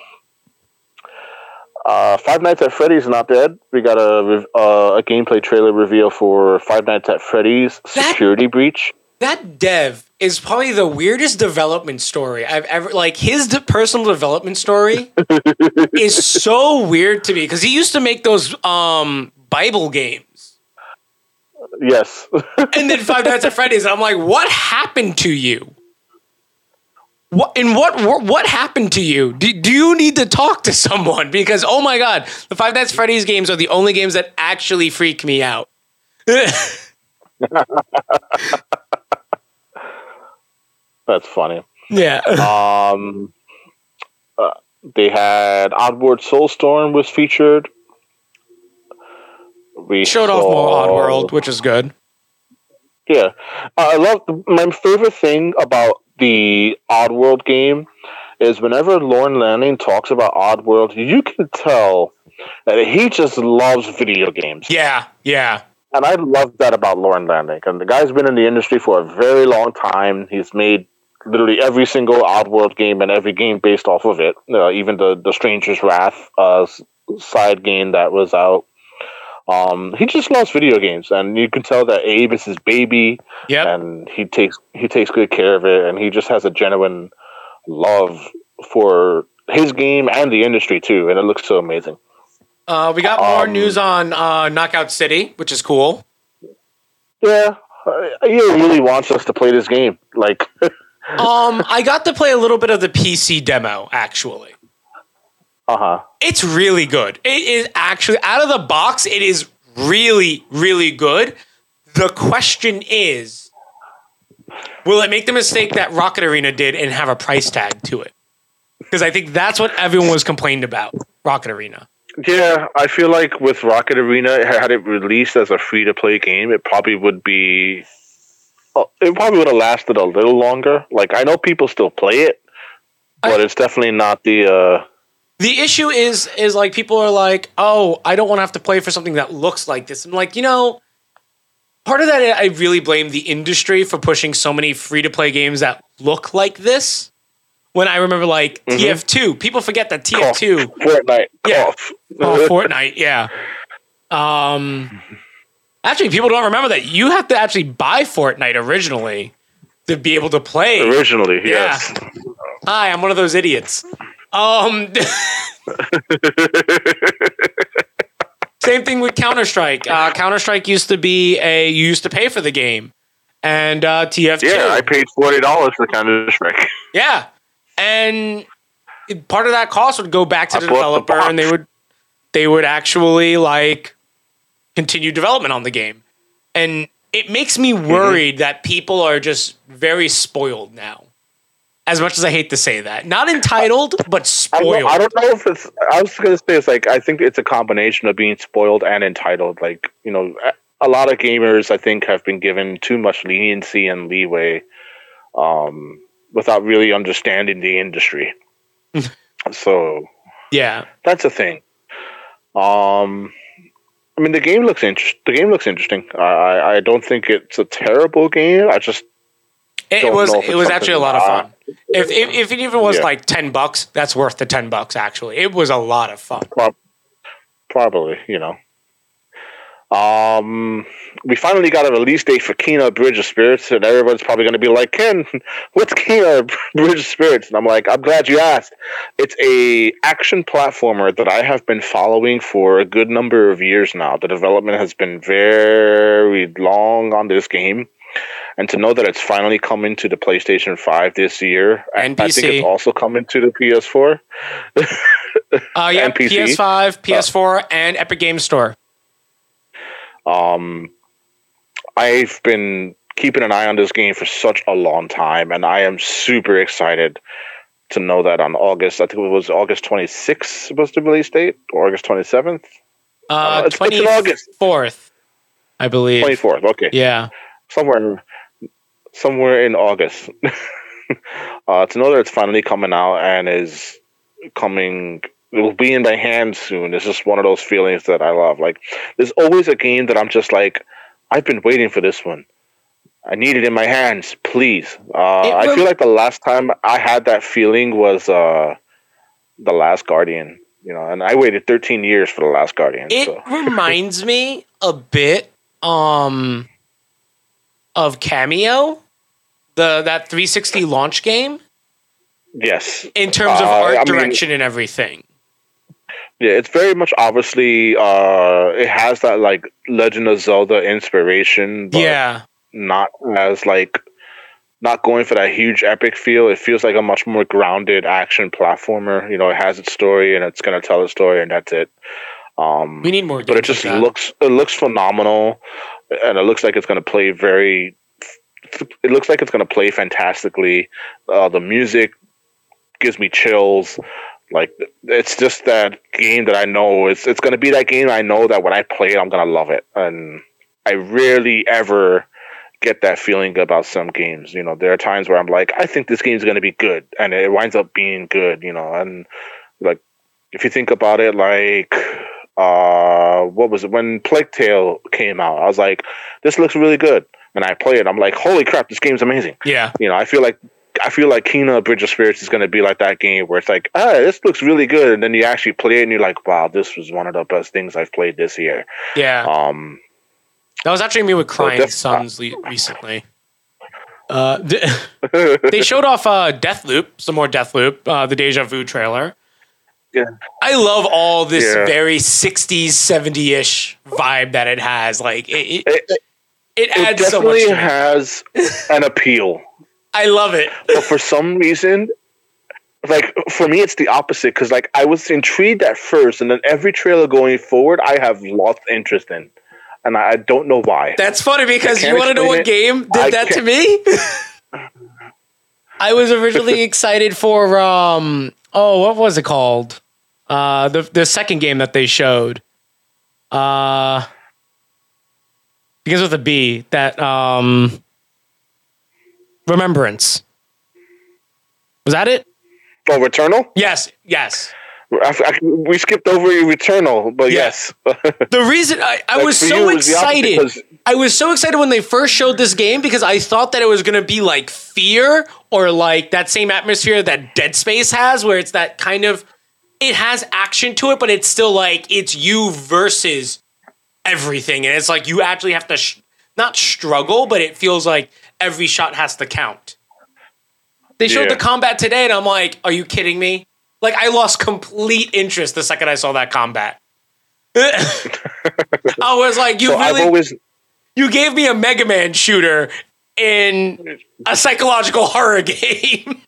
uh, Five Nights at Freddy's not dead. We got a uh, a gameplay trailer reveal for Five Nights at Freddy's That- Security Breach. That dev is probably the weirdest development story I've ever like. His de- personal development story is so weird to me because he used to make those um Bible games, Yes, and then Five Nights at Freddy's. I'm like, what happened to you? What and what what, what happened to you? Do, do you need to talk to someone? Because oh my god, the Five Nights at Freddy's games are the only games that actually freak me out. that's funny. yeah. Um, uh, they had Oddworld Soulstorm was featured. We Showed off more Oddworld, which is good. Yeah, uh, I love my favorite thing about the Oddworld game is whenever Lorne Lanning talks about Oddworld, you can tell that he just loves video games, Yeah, yeah. and I love that about Lorne Lanning. And the guy's been in the industry for a very long time. He's made literally every single Oddworld game and every game based off of it, uh, even the the Stranger's Wrath uh, side game that was out. Um, he just loves video games, and you can tell that Abe is his baby Yep. and he takes he takes good care of it, and he just has a genuine love for his game and the industry too, and it looks so amazing. Uh, we got more Um, news on uh, Knockout City, which is cool. Yeah, uh, he really wants us to play this game. Like, Um, I got to play a little bit of the PC demo, actually. uh huh. It's really good. It is actually, out of the box, it is really, really good. The question is will it make the mistake that Rocket Arena did and have a price tag to it? Because I think that's what everyone was complained about, Rocket Arena. Yeah, I feel like with Rocket Arena, had it released as a free to play game, it probably would be. Oh, It probably would have lasted a little longer. Like I know people still play it, but I- it's definitely not the. uh The issue is is like people are like, "Oh, I don't want to have to play for something that looks like this." I'm like, you know, part of that I really blame the industry for pushing so many free to play games that look like this. When I remember like TF2, people forget that TF2, Fortnite. Yeah. Cough. oh, Fortnite, yeah. Um, actually, people don't remember that you have to actually buy Fortnite originally to be able to play. Originally, yes. Hi, I'm one of those idiots. Um, same thing with Counter Strike. Uh, Counter Strike used to be a you used to pay for the game, and uh, TF2. Yeah, I paid forty dollars for Counter Strike. Yeah, and part of that cost would go back to the bought the developer, and they would they would actually like continue development on the game, and it makes me Mm-hmm. worried that people are just very spoiled now. As much as I hate to say that, not entitled, but I spoiled. don't, I don't know if it's. I was gonna say it's like I think it's a combination of being spoiled and entitled. Like you know, a- a lot of gamers I think have been given too much leniency and leeway, um, without really understanding the industry. so Yeah, that's a thing. Um, I mean, the game looks inter- The game looks interesting. I, I don't think it's a terrible game. I just it, it was. It was actually a lot of fun. If, if if it even was Yeah. like ten bucks, that's worth the ten bucks. Actually, it was a lot of fun. Prob- probably, you know. Um, we finally got a release date for Kena Bridge of Spirits, and everyone's probably going to be like, "Ken, what's Kena Bridge of Spirits?" And I'm like, "I'm glad you asked. It's a action platformer that I have been following for a good number of years now. The development has been very long on this game." And to know that it's finally coming to the PlayStation 5 this year, And I think it's also coming to the PS4. Uh, yeah, PS5, PS4, and Epic Game Store. Um, I've been keeping an eye on this game for such a long time, and I am super excited to know that on August, I think it was August 26th was the release date, or August 27th, Uh, it's- it's in August. 24th, I believe. 24th. Okay, Yeah. somewhere, somewhere in August. uh, to know that it's finally coming out and is coming. It will be in my hands soon. It's just one of those feelings that I love. Like, there's always a game that I'm just like, I've been waiting for this one. I need it in my hands, please. Uh, It I feel like the last time I had that feeling was uh, the Last Guardian. You know, and I waited 13 years for the Last Guardian. It so. reminds me a bit um of Kameo, the that 360 launch game Yes, in terms of Uh, art I mean- direction and everything. Yeah, it's very much obviously uh it has that like Legend of Zelda inspiration, but yeah. not as like not going for that huge epic feel. It feels like a much more grounded action platformer. You know, it has its story and it's gonna tell a story and that's it. Um We need more but it just like looks it looks phenomenal and it looks like it's gonna play very it looks like it's gonna play fantastically. Uh the music gives me chills. Like it's just that game that I know it's it's gonna be that game I know that when I play it I'm gonna love it. And I rarely ever get that feeling about some games. You know, there are times where I'm like, I think this game's gonna be good and it winds up being good, you know, and like if you think about it like uh what was it when Plague Tale came out, I was like, This looks really good. And I play it, I'm like, Holy crap, this game's amazing. Yeah. You know, I feel like I feel like Kena Bridge of Spirits is going to be like that game where it's like, ah, this looks really good, and then you actually play it and you're like, wow, this was one of the best things I've played this year. Yeah. Um, That was actually me with Crying def- Sons le- recently. Uh, th- they showed off uh, Deathloop, some more Deathloop, uh, the Deja Vu trailer. Yeah. I love all this Yeah. very 60s, 70 ish vibe that it has. Like, it, it, it, it, it it adds so much definitely to me. has an appeal, I love it. but for some reason, like for me, it's the opposite because like I was intrigued at first, and then every trailer going forward, I have lost interest in, and I, I don't know why. That's funny because you want to know what it. game did I that to can't- me? I was originally excited for um oh what was it called? Uh the the second game that they showed. Uh begins with a B that um Remembrance. Was that it? Oh, Returnal? Yes, yes. I, I, we skipped over Returnal, but Yeah. yes. The reason I, I Like, was so you, it was the opposite, excited. 'cause- I was so excited when they first showed this game because I thought that it was gonna be like fear or like that same atmosphere that Dead Space has, where it's that kind of it has action to it, but it's still like it's you versus everything, and it's like you actually have to sh- not struggle, but it feels like every shot has to count. They showed Yeah. the combat today, and I'm like, are you kidding me? Like I lost complete interest the second I saw that combat. I was like, you so really always you gave me a Mega Man shooter in a psychological horror game.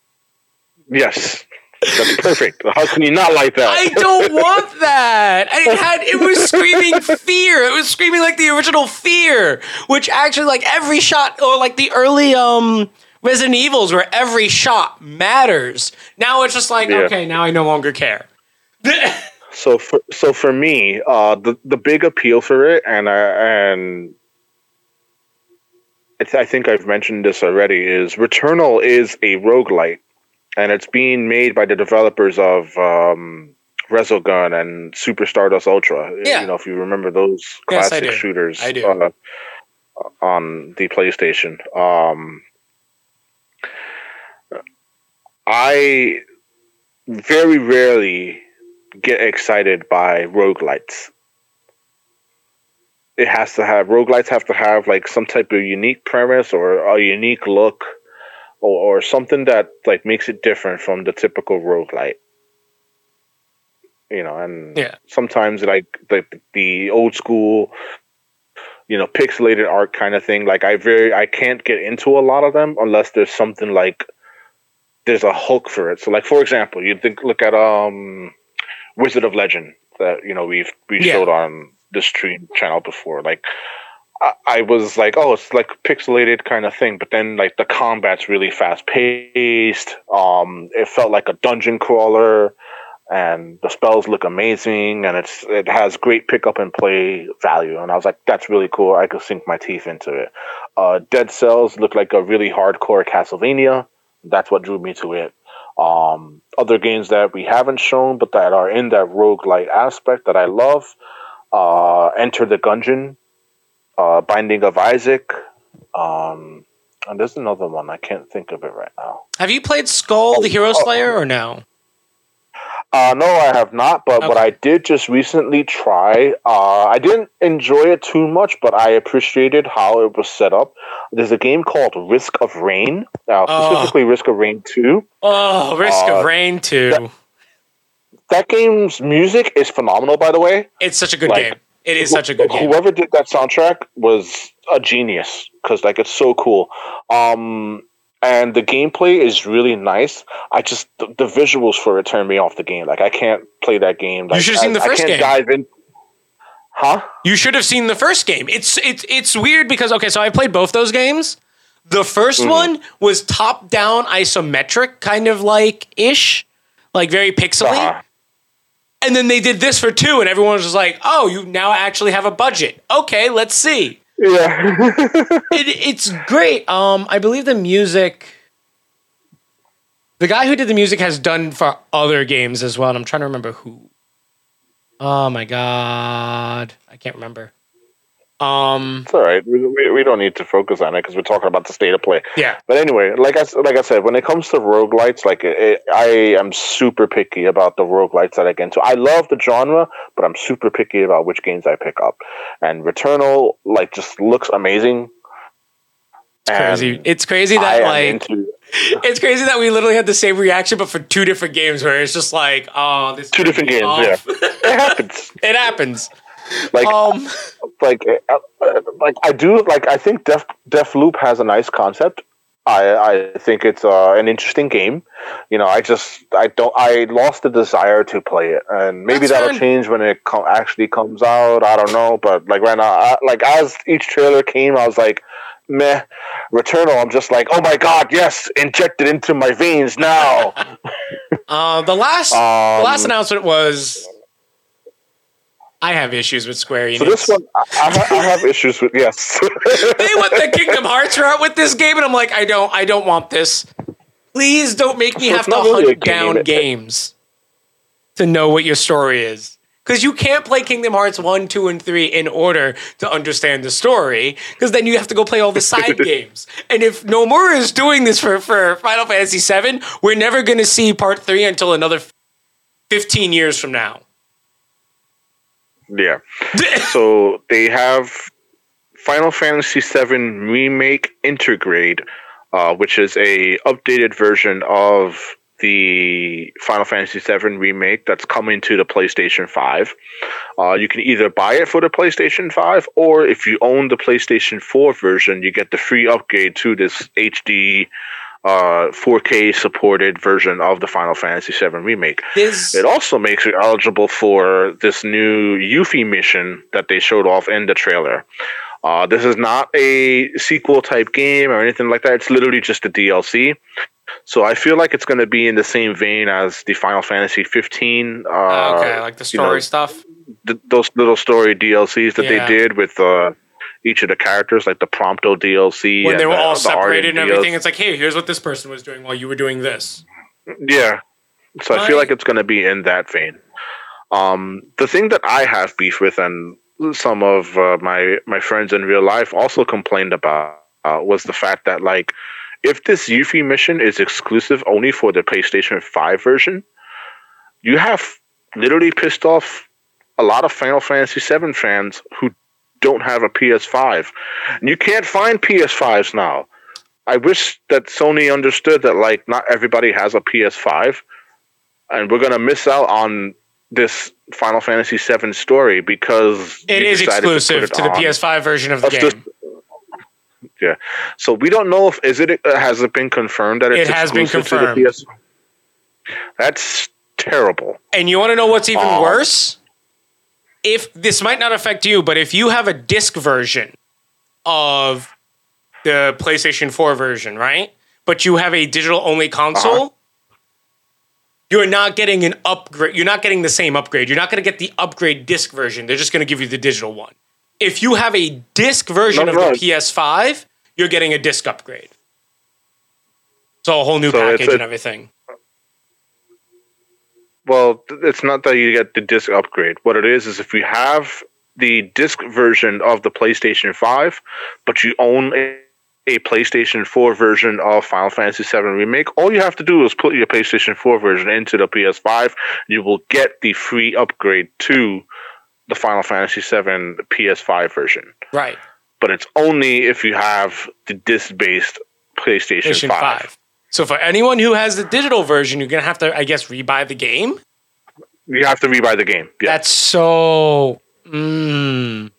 yes. That's perfect. How can you not like that? I don't want that. It had it was screaming fear. It was screaming like the original fear, which actually like every shot or like the early um Resident Evils where every shot matters. Now it's just like, Yeah. okay, now I no longer care. So for so for me, uh, the the big appeal for it, and I and it's, I think I've mentioned this already, is Returnal is a roguelite, and it's being made by the developers of um, Resogun and Super Stardust Ultra. Yeah. You know, if you remember those Yes, I classic shooters I do. Uh, on the PlayStation. Um, I very rarely get excited by roguelites. It has to have roguelites have to have like some type of unique premise or a unique look or, or something that like makes it different from the typical roguelite. You know, and Yeah. sometimes like the the old school you know pixelated art kind of thing like i very i can't get into a lot of them unless there's something like there's a hook for it so like for example you think look at um wizard of legend that you know we've we Yeah. showed on the stream channel before like I, was like oh it's like pixelated kind of thing but then like the combat's really fast paced um it felt like a dungeon crawler and the spells look amazing and it's it has great pick up and play value and i was like that's really cool. I could sink my teeth into it. Uh, dead cells look like a really hardcore castlevania. That's what drew me to it. Um, other games that we haven't shown but that are in that roguelite aspect that i love uh, enter the gungeon uh, Binding of Isaac. Um, and there's another one. I can't think of it right now. Have you played Skul the Hero oh. Slayer or no? Uh, no, I have not. But what I did just recently try, uh, I didn't enjoy it too much, but I appreciated how it was set up. There's a game called Risk of Rain, uh, Oh. specifically Risk of Rain 2. Oh, Risk Uh, of Rain 2. That game's music is phenomenal, by the way. It's such a good like, game. It is such a good game. Whoever did that soundtrack was a genius because like it's so cool. Um, and the gameplay is really nice. I just the, the visuals for it turn me off the game. Like I can't play that game. Like, should have seen the first I can't game. dive in. Huh? You should have seen the first game. It's it's it's weird because okay, so I played both those games. The 1st Mm-hmm. one was top down isometric, kind of like ish, like very pixely. Uh-huh. And then they did this for two, and everyone was just like, "Oh, you now actually have a budget. Okay, let's see." Yeah. It, it's great. Um, I believe the music. The guy who did the music has done for other games as well, and I'm trying to remember who. Oh my god, I can't remember. Um, it's all right. We, we, we don't need to focus on it because we're talking about the state of play. yeah, But anyway, like I like I said, when it comes to roguelites, like it, I am super picky about the roguelites that I get into. I love the genre, but I'm super picky about which games I pick up. And Returnal, like, just looks amazing. it's crazy. It's crazy that like it's crazy that we literally had the same reaction, but for two different games, where it's just like, oh, this two different games. off. Yeah, it happens. it happens. Like, Um, like, uh, uh, like I do. Like, I think Def def loop has a nice concept. I, I think it's uh, an interesting game. You know, I just I don't I lost the desire to play it, and maybe That's that'll fine. change when it actually comes out. I don't know, but like right now, I, like as each trailer came, I was like, meh. Returnal, I'm just like, oh my god, yes, injected into my veins now. uh, the last Um, the last announcement was. I have issues with Square Enix. so this one, I, I, ha- I have issues with. Yes, they went the Kingdom Hearts route with this game, and I'm like, I don't, I don't want this. Please don't make me So have to really hunt down it- games to know what your story is. Because you can't play Kingdom Hearts 1, 2, and 3 in order to understand the story, because then you have to go play all the side games. And if Nomura is doing this for, for Final Fantasy VII, we're never going to see part 3 until another 15 years from now. Yeah. so they have Final Fantasy VII Remake Intergrade, uh, which is a updated version of the Final Fantasy VII Remake that's coming to the PlayStation 5. Uh, you can either buy it for the PlayStation 5, or if you own the PlayStation 4 version, you get the free upgrade to this HD uh, 4K supported version of the Final Fantasy VII Remake. This, It also makes you eligible for this new Yuffie mission that they showed off in the trailer. Uh, this is not a sequel type game or anything like that. It's literally just a DLC. So I feel like it's going to be in the same vein as the Final Fantasy 15. Uh, okay, like the you know, story stuff. th- those little story DLCs that Yeah. they did with uh, each of the characters, like the Prompto DLC. When they were the- all the separated and everything, it's like, hey, here's what this person was doing while you were doing this. Yeah. So I feel like it's going to be in that vein. Um, the thing that I have beef with, and some of uh, my my friends in real life also complained about, uh, was the fact that like, if this Yuffie mission is exclusive only for the PlayStation Five version, you have literally pissed off a lot of Final Fantasy VII fans who don't have a PS5. And you can't find PS5s now. I wish that Sony understood that like not everybody has a PS5, and we're gonna miss out on this Final Fantasy VII story because it is exclusive it to, the on. PS5 version of the That's game. just- Yeah, so we don't know if is it uh, has it been confirmed that it's It has been exclusive to the confirmed. PS. That's terrible. And you want to know what's even Um, worse? If this might not affect you, but if you have a disc version of the PlayStation 4 version, right? But you have a digital only console, Uh-huh. you're not getting an upgrade. You're not getting the same upgrade. You're not going to get the upgrade disc version. They're just going to give you the digital one. If you have a disc version No, of the PS5, you're getting a disc upgrade. So a whole new So package a- and everything. Well, it's not that you get the disc upgrade. What it is is if you have the disc version of the PlayStation 5, but you own a, a PlayStation 4 version of Final Fantasy 7 Remake, all you have to do is put your PlayStation 4 version into the PS5. You will get the free upgrade to the Final Fantasy 7 PS5 version. Right. But it's only if you have the disc based PlayStation, PlayStation 5. 5. So for anyone who has the digital version, you're gonna have to, I guess, rebuy the game. You have to rebuy the game. Yeah. That's so. Mm,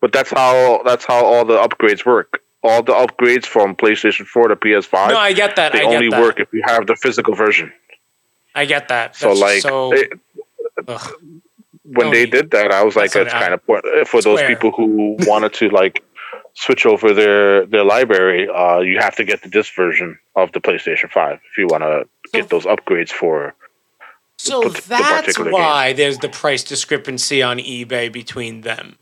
But that's how that's how all the upgrades work. All the upgrades from PlayStation 4 to PS5, no, I get that. they I get only that. work if you have the physical version. I get that. So like so, it- when they Sony. did that, I was like, That's that's kind of for those Square. people who wanted to like switch over their their library. Uh, you have to get the disc version of the PlayStation 5 if you want to get those upgrades for. So the- the that's particular why there's the price discrepancy on eBay between them.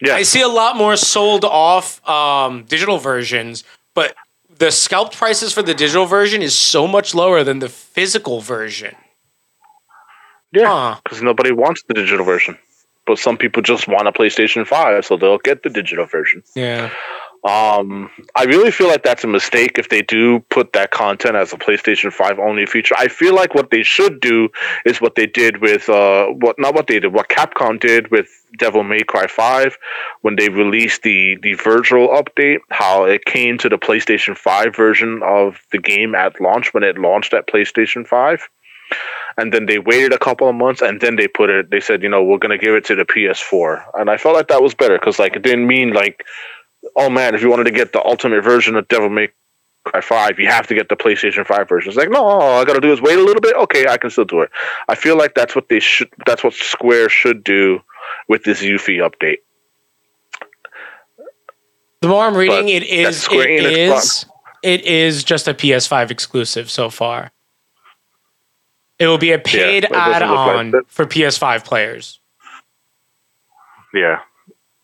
Yeah, I see a lot more sold off um, digital versions, but the scalped prices for the digital version is so much lower than the physical version. yeah, Huh. because nobody wants the digital version, but some people just want a PlayStation 5, so they'll get the digital version. Yeah. Um, I really feel like that's a mistake if they do put that content as a PlayStation 5 only feature. I feel like what they should do is what they did with uh what not what they did, what Capcom did with Devil May Cry 5 when they released the the Vergil update, how it came to the PlayStation 5 version of the game at launch when it launched at PlayStation 5. And then they waited a couple of months, and then they put it. They said, you know, we're gonna give it to the PS4, and I felt like that was better because, like, it didn't mean like oh man, if you wanted to get the ultimate version of Devil May Cry 5, you have to get the PlayStation 5 version. It's like, no, all I got to do is wait a little bit. Okay, I can still do it. I feel like that's what they should, that's what Square should do with this Yuffie update. The more I'm reading, But it is it is it is just a PS5 exclusive so far. It will be a paid it doesn't look like add-on that. for PS5 players. Yeah.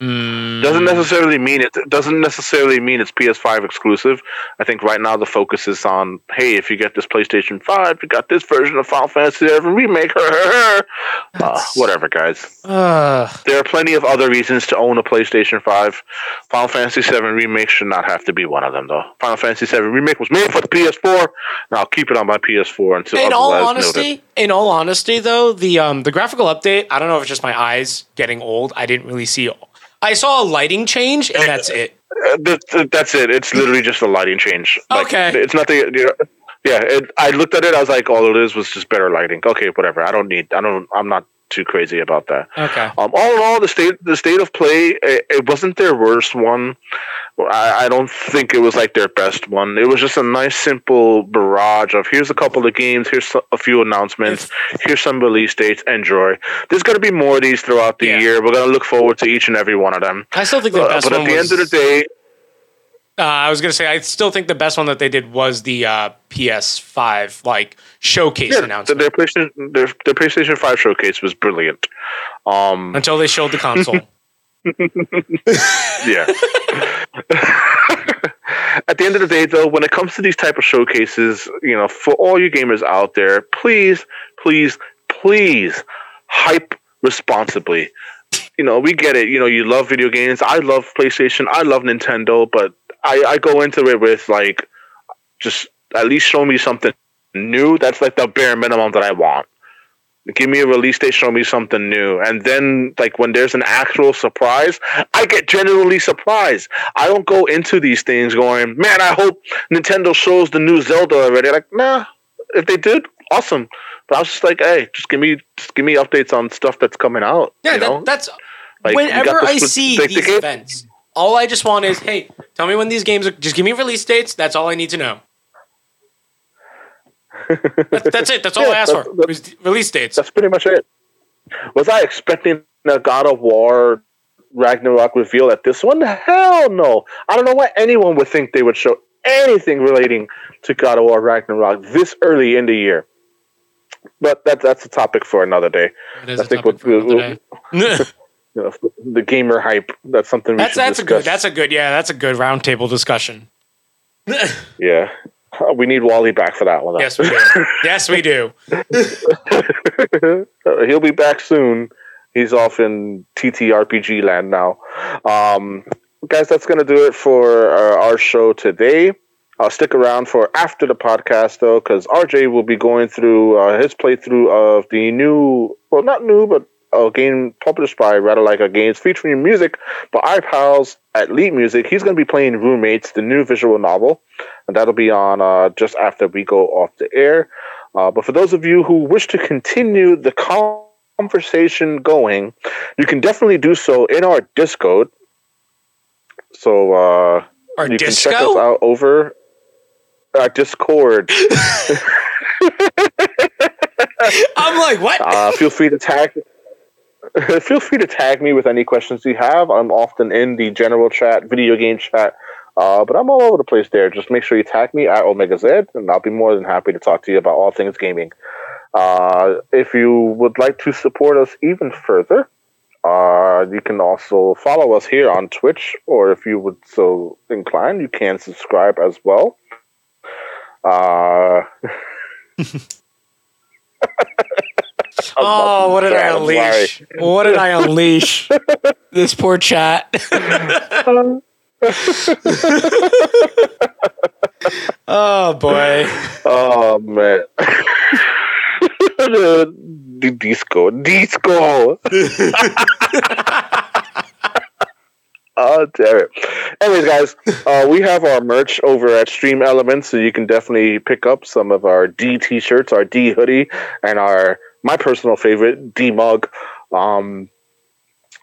Mm, Doesn't necessarily mean it doesn't necessarily mean it's PS5 exclusive. I think right now the focus is on hey, if you get this PlayStation 5, you got this version of Final Fantasy VII remake. uh, whatever, guys. Ugh. There are plenty of other reasons to own a PlayStation 5. Final Fantasy VII Remake should not have to be one of them, though. Final Fantasy VII Remake was made for the PS4, and I'll keep it on my PS4 until in all honesty, noted. in all honesty, though, the um the graphical update, I don't know if it's just my eyes getting old. I didn't really see. I saw a lighting change, and that's it. Uh, th- th- that's it. It's literally just a lighting change. Like, Okay. It's nothing. You know, yeah, it, I looked at it. I was like, all it is was just better lighting. Okay, whatever. I don't need. I don't. I'm not too crazy about that. Okay. Um, all in all, the state the state of play it, it wasn't their worst one. I, I don't think it was like their best one. It was just a nice, simple barrage of here's a couple of games, here's a few announcements, here's some release dates. Enjoy. There's going to be more of these throughout the Yeah. year. We're going to look forward to each and every one of them. I still think the Uh, best but at the was. end of the day, uh, I was gonna say I still think the best one that they did was the uh, PS5 like showcase yeah, announcement. their PlayStation their, their PlayStation Five showcase was brilliant. Um, until they showed the console. yeah. At the end of the day, though, when it comes to these type of showcases, you know, for all you gamers out there, please, please, please, hype responsibly. You know, we get it. You know, you love video games. I love PlayStation. I love Nintendo, but I, I go into it with like, just at least show me something new. That's like the bare minimum that I want. Give me a release date, show me something new. And then, like, when there's an actual surprise, I get genuinely surprised. I don't go into these things going, man, I hope Nintendo shows the new Zelda already. Like, nah, if they did, awesome. But I was just like, hey, just give me, just give me updates on stuff that's coming out. yeah, you know? that, that's Like, whenever the I see the these game- events. All I just want is, hey, tell me when these games are. Just give me release dates. That's all I need to know. That's, that's it. That's all I Yeah, ask for. that's- is Release dates. That's pretty much it. Was I expecting a God of War Ragnarok reveal at this one? Hell no. I don't know why anyone would think they would show anything relating to God of War Ragnarok this early in the year. But that, that's a topic for another day. It is I think for another day. You know, the gamer hype. That's something we that's that's a good. That's a good. Yeah, that's a good roundtable discussion. yeah. We need Wally back for that one. though. Yes, we do. yes, we do. Uh, he'll be back soon, He's off in TTRPG land now. Um, guys, that's going to do it for uh, our show today. I'll stick around for after the podcast though, because RJ will be going through uh, his playthrough of the new, well, not new, but a game published by Ratalaika Games featuring music by our pals at Lead Music. He's going to be playing Roommates, the new visual novel, and that'll be on uh, just after we go off the air. Uh, but for those of you who wish to continue the conversation going, you can definitely do so in our Discord. So uh, Our you disco? can check us out over our Discord. I'm like, what? Uh, feel free to tag. feel free to tag me with any questions you have. I'm often in the general chat, video game chat, uh, but I'm all over the place there. Just make sure you tag me at Omega Z, and I'll be more than happy to talk to you about all things gaming. Uh, if you would like to support us even further, uh, you can also follow us here on Twitch, or if you would so incline, you can subscribe as well. Oh, what did I unleash? What did I unleash? this poor chat. oh boy. Oh man. the disco, disco. oh damn it. Anyways, guys, uh, we have our merch over at Stream Elements, so you can definitely pick up some of our D t-shirts, our D hoodie, and our my personal favorite D mug. Um,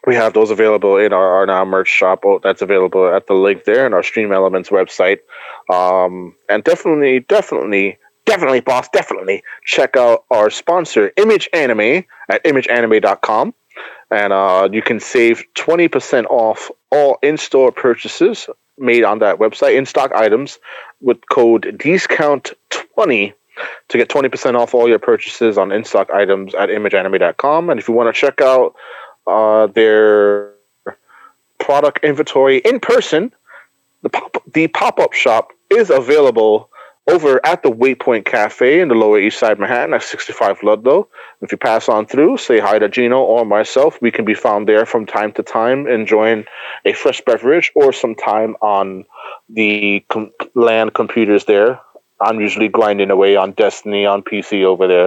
we have those available in our, our now merch shop. Oh, that's available at the link there in our Stream Elements website. Um, and definitely, definitely, definitely, boss, definitely check out our sponsor, Image Anime, at imageanime.com. And uh, you can save 20% off all in store purchases made on that website, in stock items, with code DISCOUNT20 to get 20% off all your purchases on in stock items at imageanime.com. And if you want to check out uh, their product inventory in person, the pop the pop up shop is available over at the Waypoint Cafe in the Lower East Side, Manhattan, at 65 Ludlow. If you pass on through, say hi to Gino or myself. We can be found there from time to time, enjoying a fresh beverage or some time on the com- LAN computers there. I'm usually grinding away on Destiny on PC over there.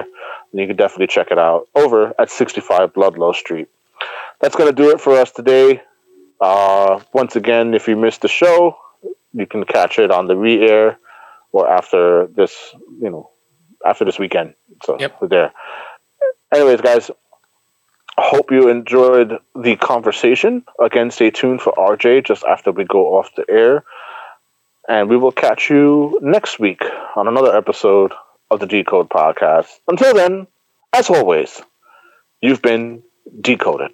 And you can definitely check it out over at 65 Ludlow Street. That's going to do it for us today. Uh, once again, if you missed the show, you can catch it on the re-air or after this, you know, after this weekend. So Yep. we're there. Anyways, guys, hope you enjoyed the conversation. Again, stay tuned for RJ just after we go off the air. And we will catch you next week on another episode of the Decode Podcast. Until then, as always, you've been decoded.